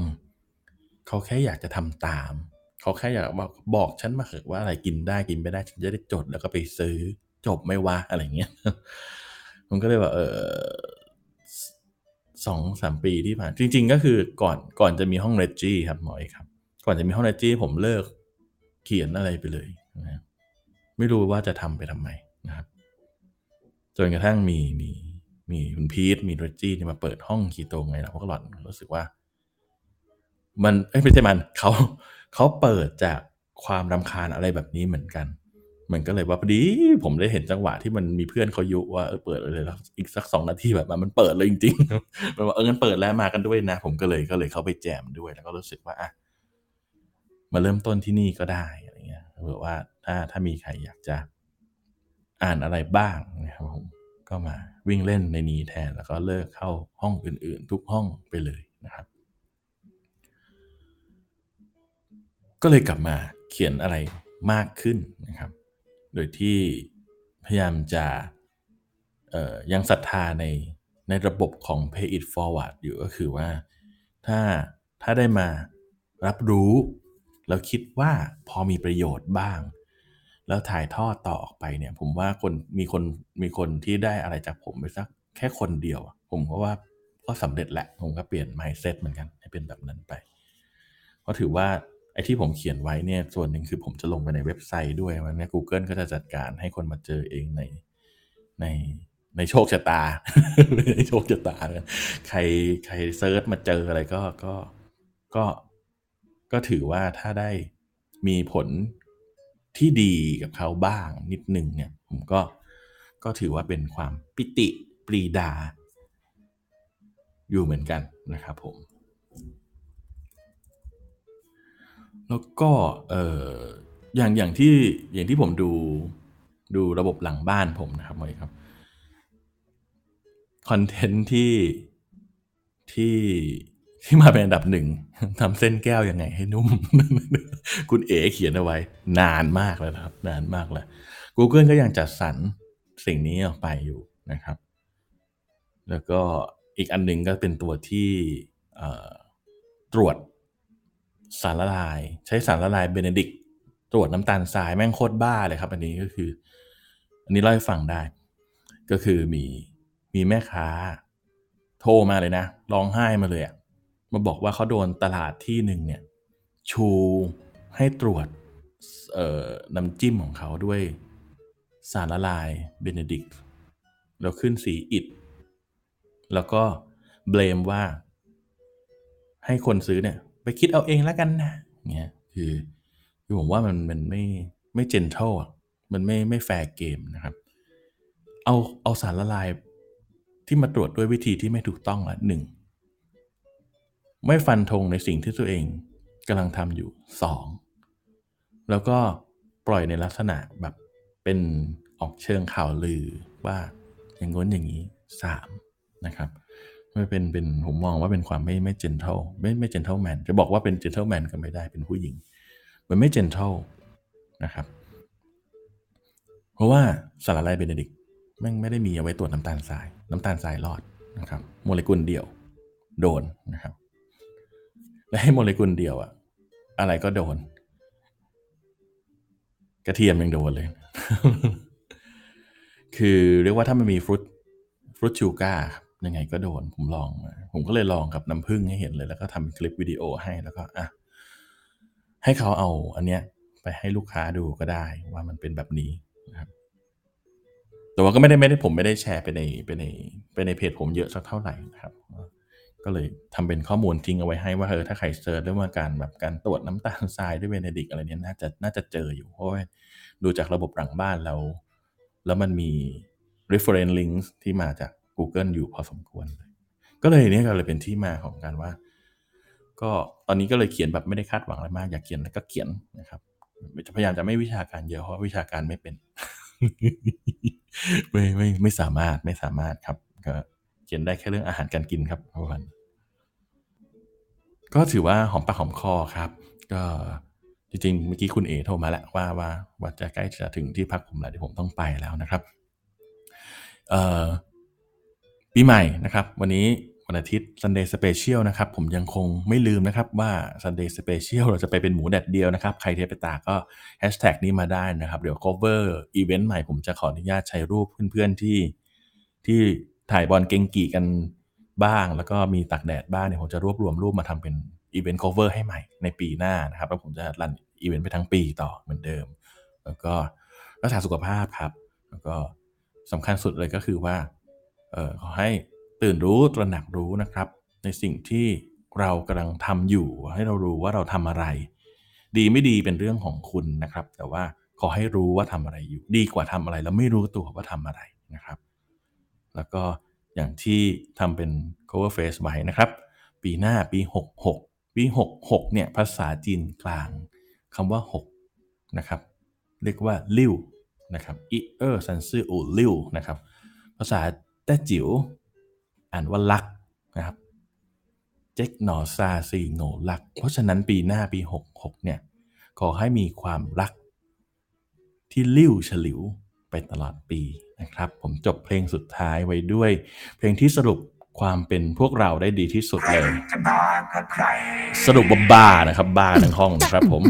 เขาแค่อยากจะทำตาม เขาแค่อยากบอกบอกฉันมาเถอะว่าอะไรกินได้กินไม่ได้ฉันจะได้จดแล้วก็ไปซื้อจบไม่วะอะไรเงี้ย ผมก็เลยว่าเออสองสามปีที่ผ่าน จริง ๆ ก็คือก่อนก่อนจะมีห้องเรจจี้ครับหมอเอกครับ ก่อนจะมีห้องเรจจี้ผมเลิกเขียนอะไรไปเลยนะไม่รู้ว่าจะทำไปทำไมนะครับ จนกระทั่งมีมีมีคุณพีทมีเรจจี้ที่มาเปิดห้องคีโตไงเราก็หลอนรู้สึกว่า มันไม่ใช่มันเขาเขาเปิดจากความรำคาญอะไรแบบนี้เหมือนกัน มันก็เลยว่าพอดีผมได้เห็นจังหวะที่มันมีเพื่อนเขายุว่าเออเปิดเลยแล้วอีกสักสองนาทีแบบมันเปิดเลยจริงๆมันว่าเอองั้นเปิดแล้วมากันด้วยนะ ผมก็เลยก็เลยเข้าไปแจมด้วย แล้วก็รู้สึกว่าอะมาเริ่มต้นที่นี่ก็ได้อะไรเงี้ยเผื่อว่าถ้าถ้ามีใครอยากจะอ่านอะไรบ้างนะครับผมก็มาวิ่งเล่นในนี้แทนแล้วก็เลิกเข้าห้องอื่นๆ ทุกห้องไปเลยนะครับ ก็เลยกลับมาเขียนอะไรมากขึ้นนะครับ โดยที่พยายามจะยังศรัทธาในในระบบของ pay it forward อยู่ก็คือว่า ถ้าถ้าได้มารับรู้ แล้วคิดว่าพอมีประโยชน์บ้าง แล้วถ่ายทอดต่อออกไปเนี่ย ผมว่าคนมีคนมีคนที่ได้อะไรจากผมไปสักแค่คนเดียว ผมก็ว่าก็สำเร็จแหละ ผมก็เปลี่ยน mindset เหมือนกันให้เป็นแบบนั้นไปเพราะถือว่า ไอ้ที่ผมเขียนไว้เนี่ยส่วนหนึ่งคือผมจะลงไปในเว็บไซต์ด้วยมันเนี่ย Google ก็จะจัดการให้คนมาเจอเองในในในโชคชะตาในโชคชะตาเนี่ยใครใครเซิร์ชมาเจออะไรก็ก็ก็ก็ถือว่าถ้าได้มีผลที่ดีกับเขาบ้างนิดหนึ่งเนี่ย ผมก็ก็ถือว่าเป็นความปิติปรีดา อยู่เหมือนกันนะครับผม แล้วก็เอออย่างอย่างที่อย่างที่ผมดูดูระบบหลังบ้านผมนะครับหมอเอกครับคอนเทนต์ที่ที่ที่มาเป็นอันดับหนึ่งทำเส้นแก้วยังไงให้นุ่ม คุณเอ๋เขียนเอาไว้ นานมากแล้วครับ นานมากแล้ว Google ก็ยังจัดสรรสิ่งนี้ออกไปอยู่นะครับ แล้วก็อีกอันหนึ่งก็เป็นตัวที่ตรวจ สารละลาย ใช้สารละลายเบเนดิกต์ตรวจน้ำตาลทรายแม่งโคตรบ้าเลยครับ อันนี้ก็คือ อันนี้เล่าให้ฟังได้ ก็คือมีมีแม่ค้า โทรมาเลยนะร้องไห้มาเลยอะมาบอกว่าเขาโดนตลาดที่หนึ่งเนี่ย ชูให้ตรวจเอ่อน้ำจิ้มของเขาด้วยสารละลายเบเนดิกต์แล้วขึ้นสีอิฐแล้วก็เบลมว่า ให้คนซื้อเนี่ย ไปคิดเอาเองแล้วกันนะเงี้ยคือคือผมว่ามันมันไม่ไม่เจนเทลอะมันไม่ไม่แฟร์เกมนะครับ เอาเอาสารละลายที่มาตรวจด้วยวิธีที่ไม่ถูกต้องละหนึ่งไม่ฟันธงในสิ่งที่ตัวเองกำลังทำอยู่สองแล้วก็ปล่อยในลักษณะแบบเป็นออกเชิงข่าวลือว่าอย่างง้นอย่างนี้สามนะครับ ไม่เป็นเป็นผมมองว่าเป็นความไม่ไม่ gentle ไม่ไม่ gentleman จะบอกว่าเป็น gentleman ก็ไม่ได้เป็นผู้หญิง มันไม่ gentle นะครับ เพราะว่าสารละลายเบเนดิกต์แม่งไม่ได้มีเอาไว้ตรวจน้ำตาลทราย น้ำตาลทรายรอดนะครับ โมเลกุลเดียว โดนนะครับ และให้โมเลกุลเดียวอะอะไรก็โดน กระเทียมยังโดนเลย คือเรียกว่าถ้ามันมี fruit fruit sugar ยังไงก็โดนผมลองมาผมก็เลยลองกับน้ำผึ้งให้เห็นเลย แล้วก็ทำคลิปวิดีโอให้แล้วก็อะให้เขาเอาอันเนี้ยไปให้ลูกค้าดูก็ได้ว่ามันเป็นแบบนี้นะครับ แต่ว่าก็ไม่ได้ไม่ได้ผมไม่ได้แชร์ไปในไปในไปในเพจผมเยอะสักเท่าไหร่นะครับ ก็เลยทำเป็นข้อมูลทิ้งเอาไว้ให้ว่าเออถ้าใคร search เรื่องการแบบการตรวจน้ำตาลทรายด้วยเบเนดิกต์อะไรเนี้ยน่าจะน่าจะเจออยู่เพราะว่าดูจากระบบหลังบ้านแล้ว แล้วมันมี reference links ที่มาจาก Google อยู่พอสมควรเลย ก็เลยเนี่ยก็เลยเป็นที่มาของการว่า ก็ตอนนี้ก็เลยเขียนแบบไม่ได้คาดหวังอะไรมาก อยากเขียนอะไรก็เขียนนะครับพยายามจะไม่วิชาการเยอะเพราะวิชาการไม่เป็น ไม่ไม่ไม่สามารถไม่สามารถครับ ก็เขียนได้แค่เรื่องอาหารการกินครับทุกคนก็ถือว่าหอมปากหอมคอครับ ก็จริงๆเมื่อกี้คุณเอโทรมาแล้วว่าว่าว่าจะใกล้จะถึงที่พักผมแล้วที่ผมต้องไปแล้วนะครับ เอ่อ ปีใหม่นะครับวันนี้วันอาทิตย์ Sunday Special นะครับผมยังคงไม่ลืมนะครับว่า Sunday Special เราจะไปเป็นหมูแดดเดียวนะครับใครเทไปตาก็แฮชแท็กนี้มาได้นะครับ เดี๋ยว cover อีเวนต์ใหม่ผมจะขออนุญาตใช้รูปเพื่อนๆที่ที่ถ่ายบอลเก่งกี่กันบ้าง แล้วก็มีตากแดดบ้างเนี่ยผมจะรวบรวมรูปมาทำเป็นอีเวนต์ cover ให้ใหม่ในปีหน้านะครับแล้วผมจะรันอีเวนต์ไปทั้งปีต่อเหมือนเดิม แล้วก็รักษาสุขภาพครับ แล้วก็สำคัญสุดเลยก็คือว่า ขอให้ตื่นรู้ตระหนักรู้นะครับ ในสิ่งที่เรากำลังทำอยู่ให้เรารู้ว่าเราทำอะไร ดีไม่ดีเป็นเรื่องของคุณนะครับ แต่ว่าขอให้รู้ว่าทำอะไรอยู่ ดีกว่าทำอะไรแล้วไม่รู้ตัวว่าทำอะไรนะครับ แล้วก็อย่างที่ทำเป็น cover face ไว้นะครับ ปีหน้าปี 66 ปี 66เนี่ยภาษาจีนกลางคำว่า 6 นะครับ เรียกว่า 六 นะครับ 一二三四五六 นะครับ ภาษา แต้จิ๋วอ่านว่า 六 นะครับ 一二三四五六 เพราะฉะนั้นปีหน้าปี 66 เนี่ย ขอให้มีความรัก ที่ลิ้วฉลิวไปตลอดปีนะครับ ผมจบเพลงสุดท้ายไว้ด้วย เพลงที่สรุปความเป็นพวกเราได้ดีที่สุดเลยสรุปว่าบ้านะครับบ้าทั้งห้องนะครับผม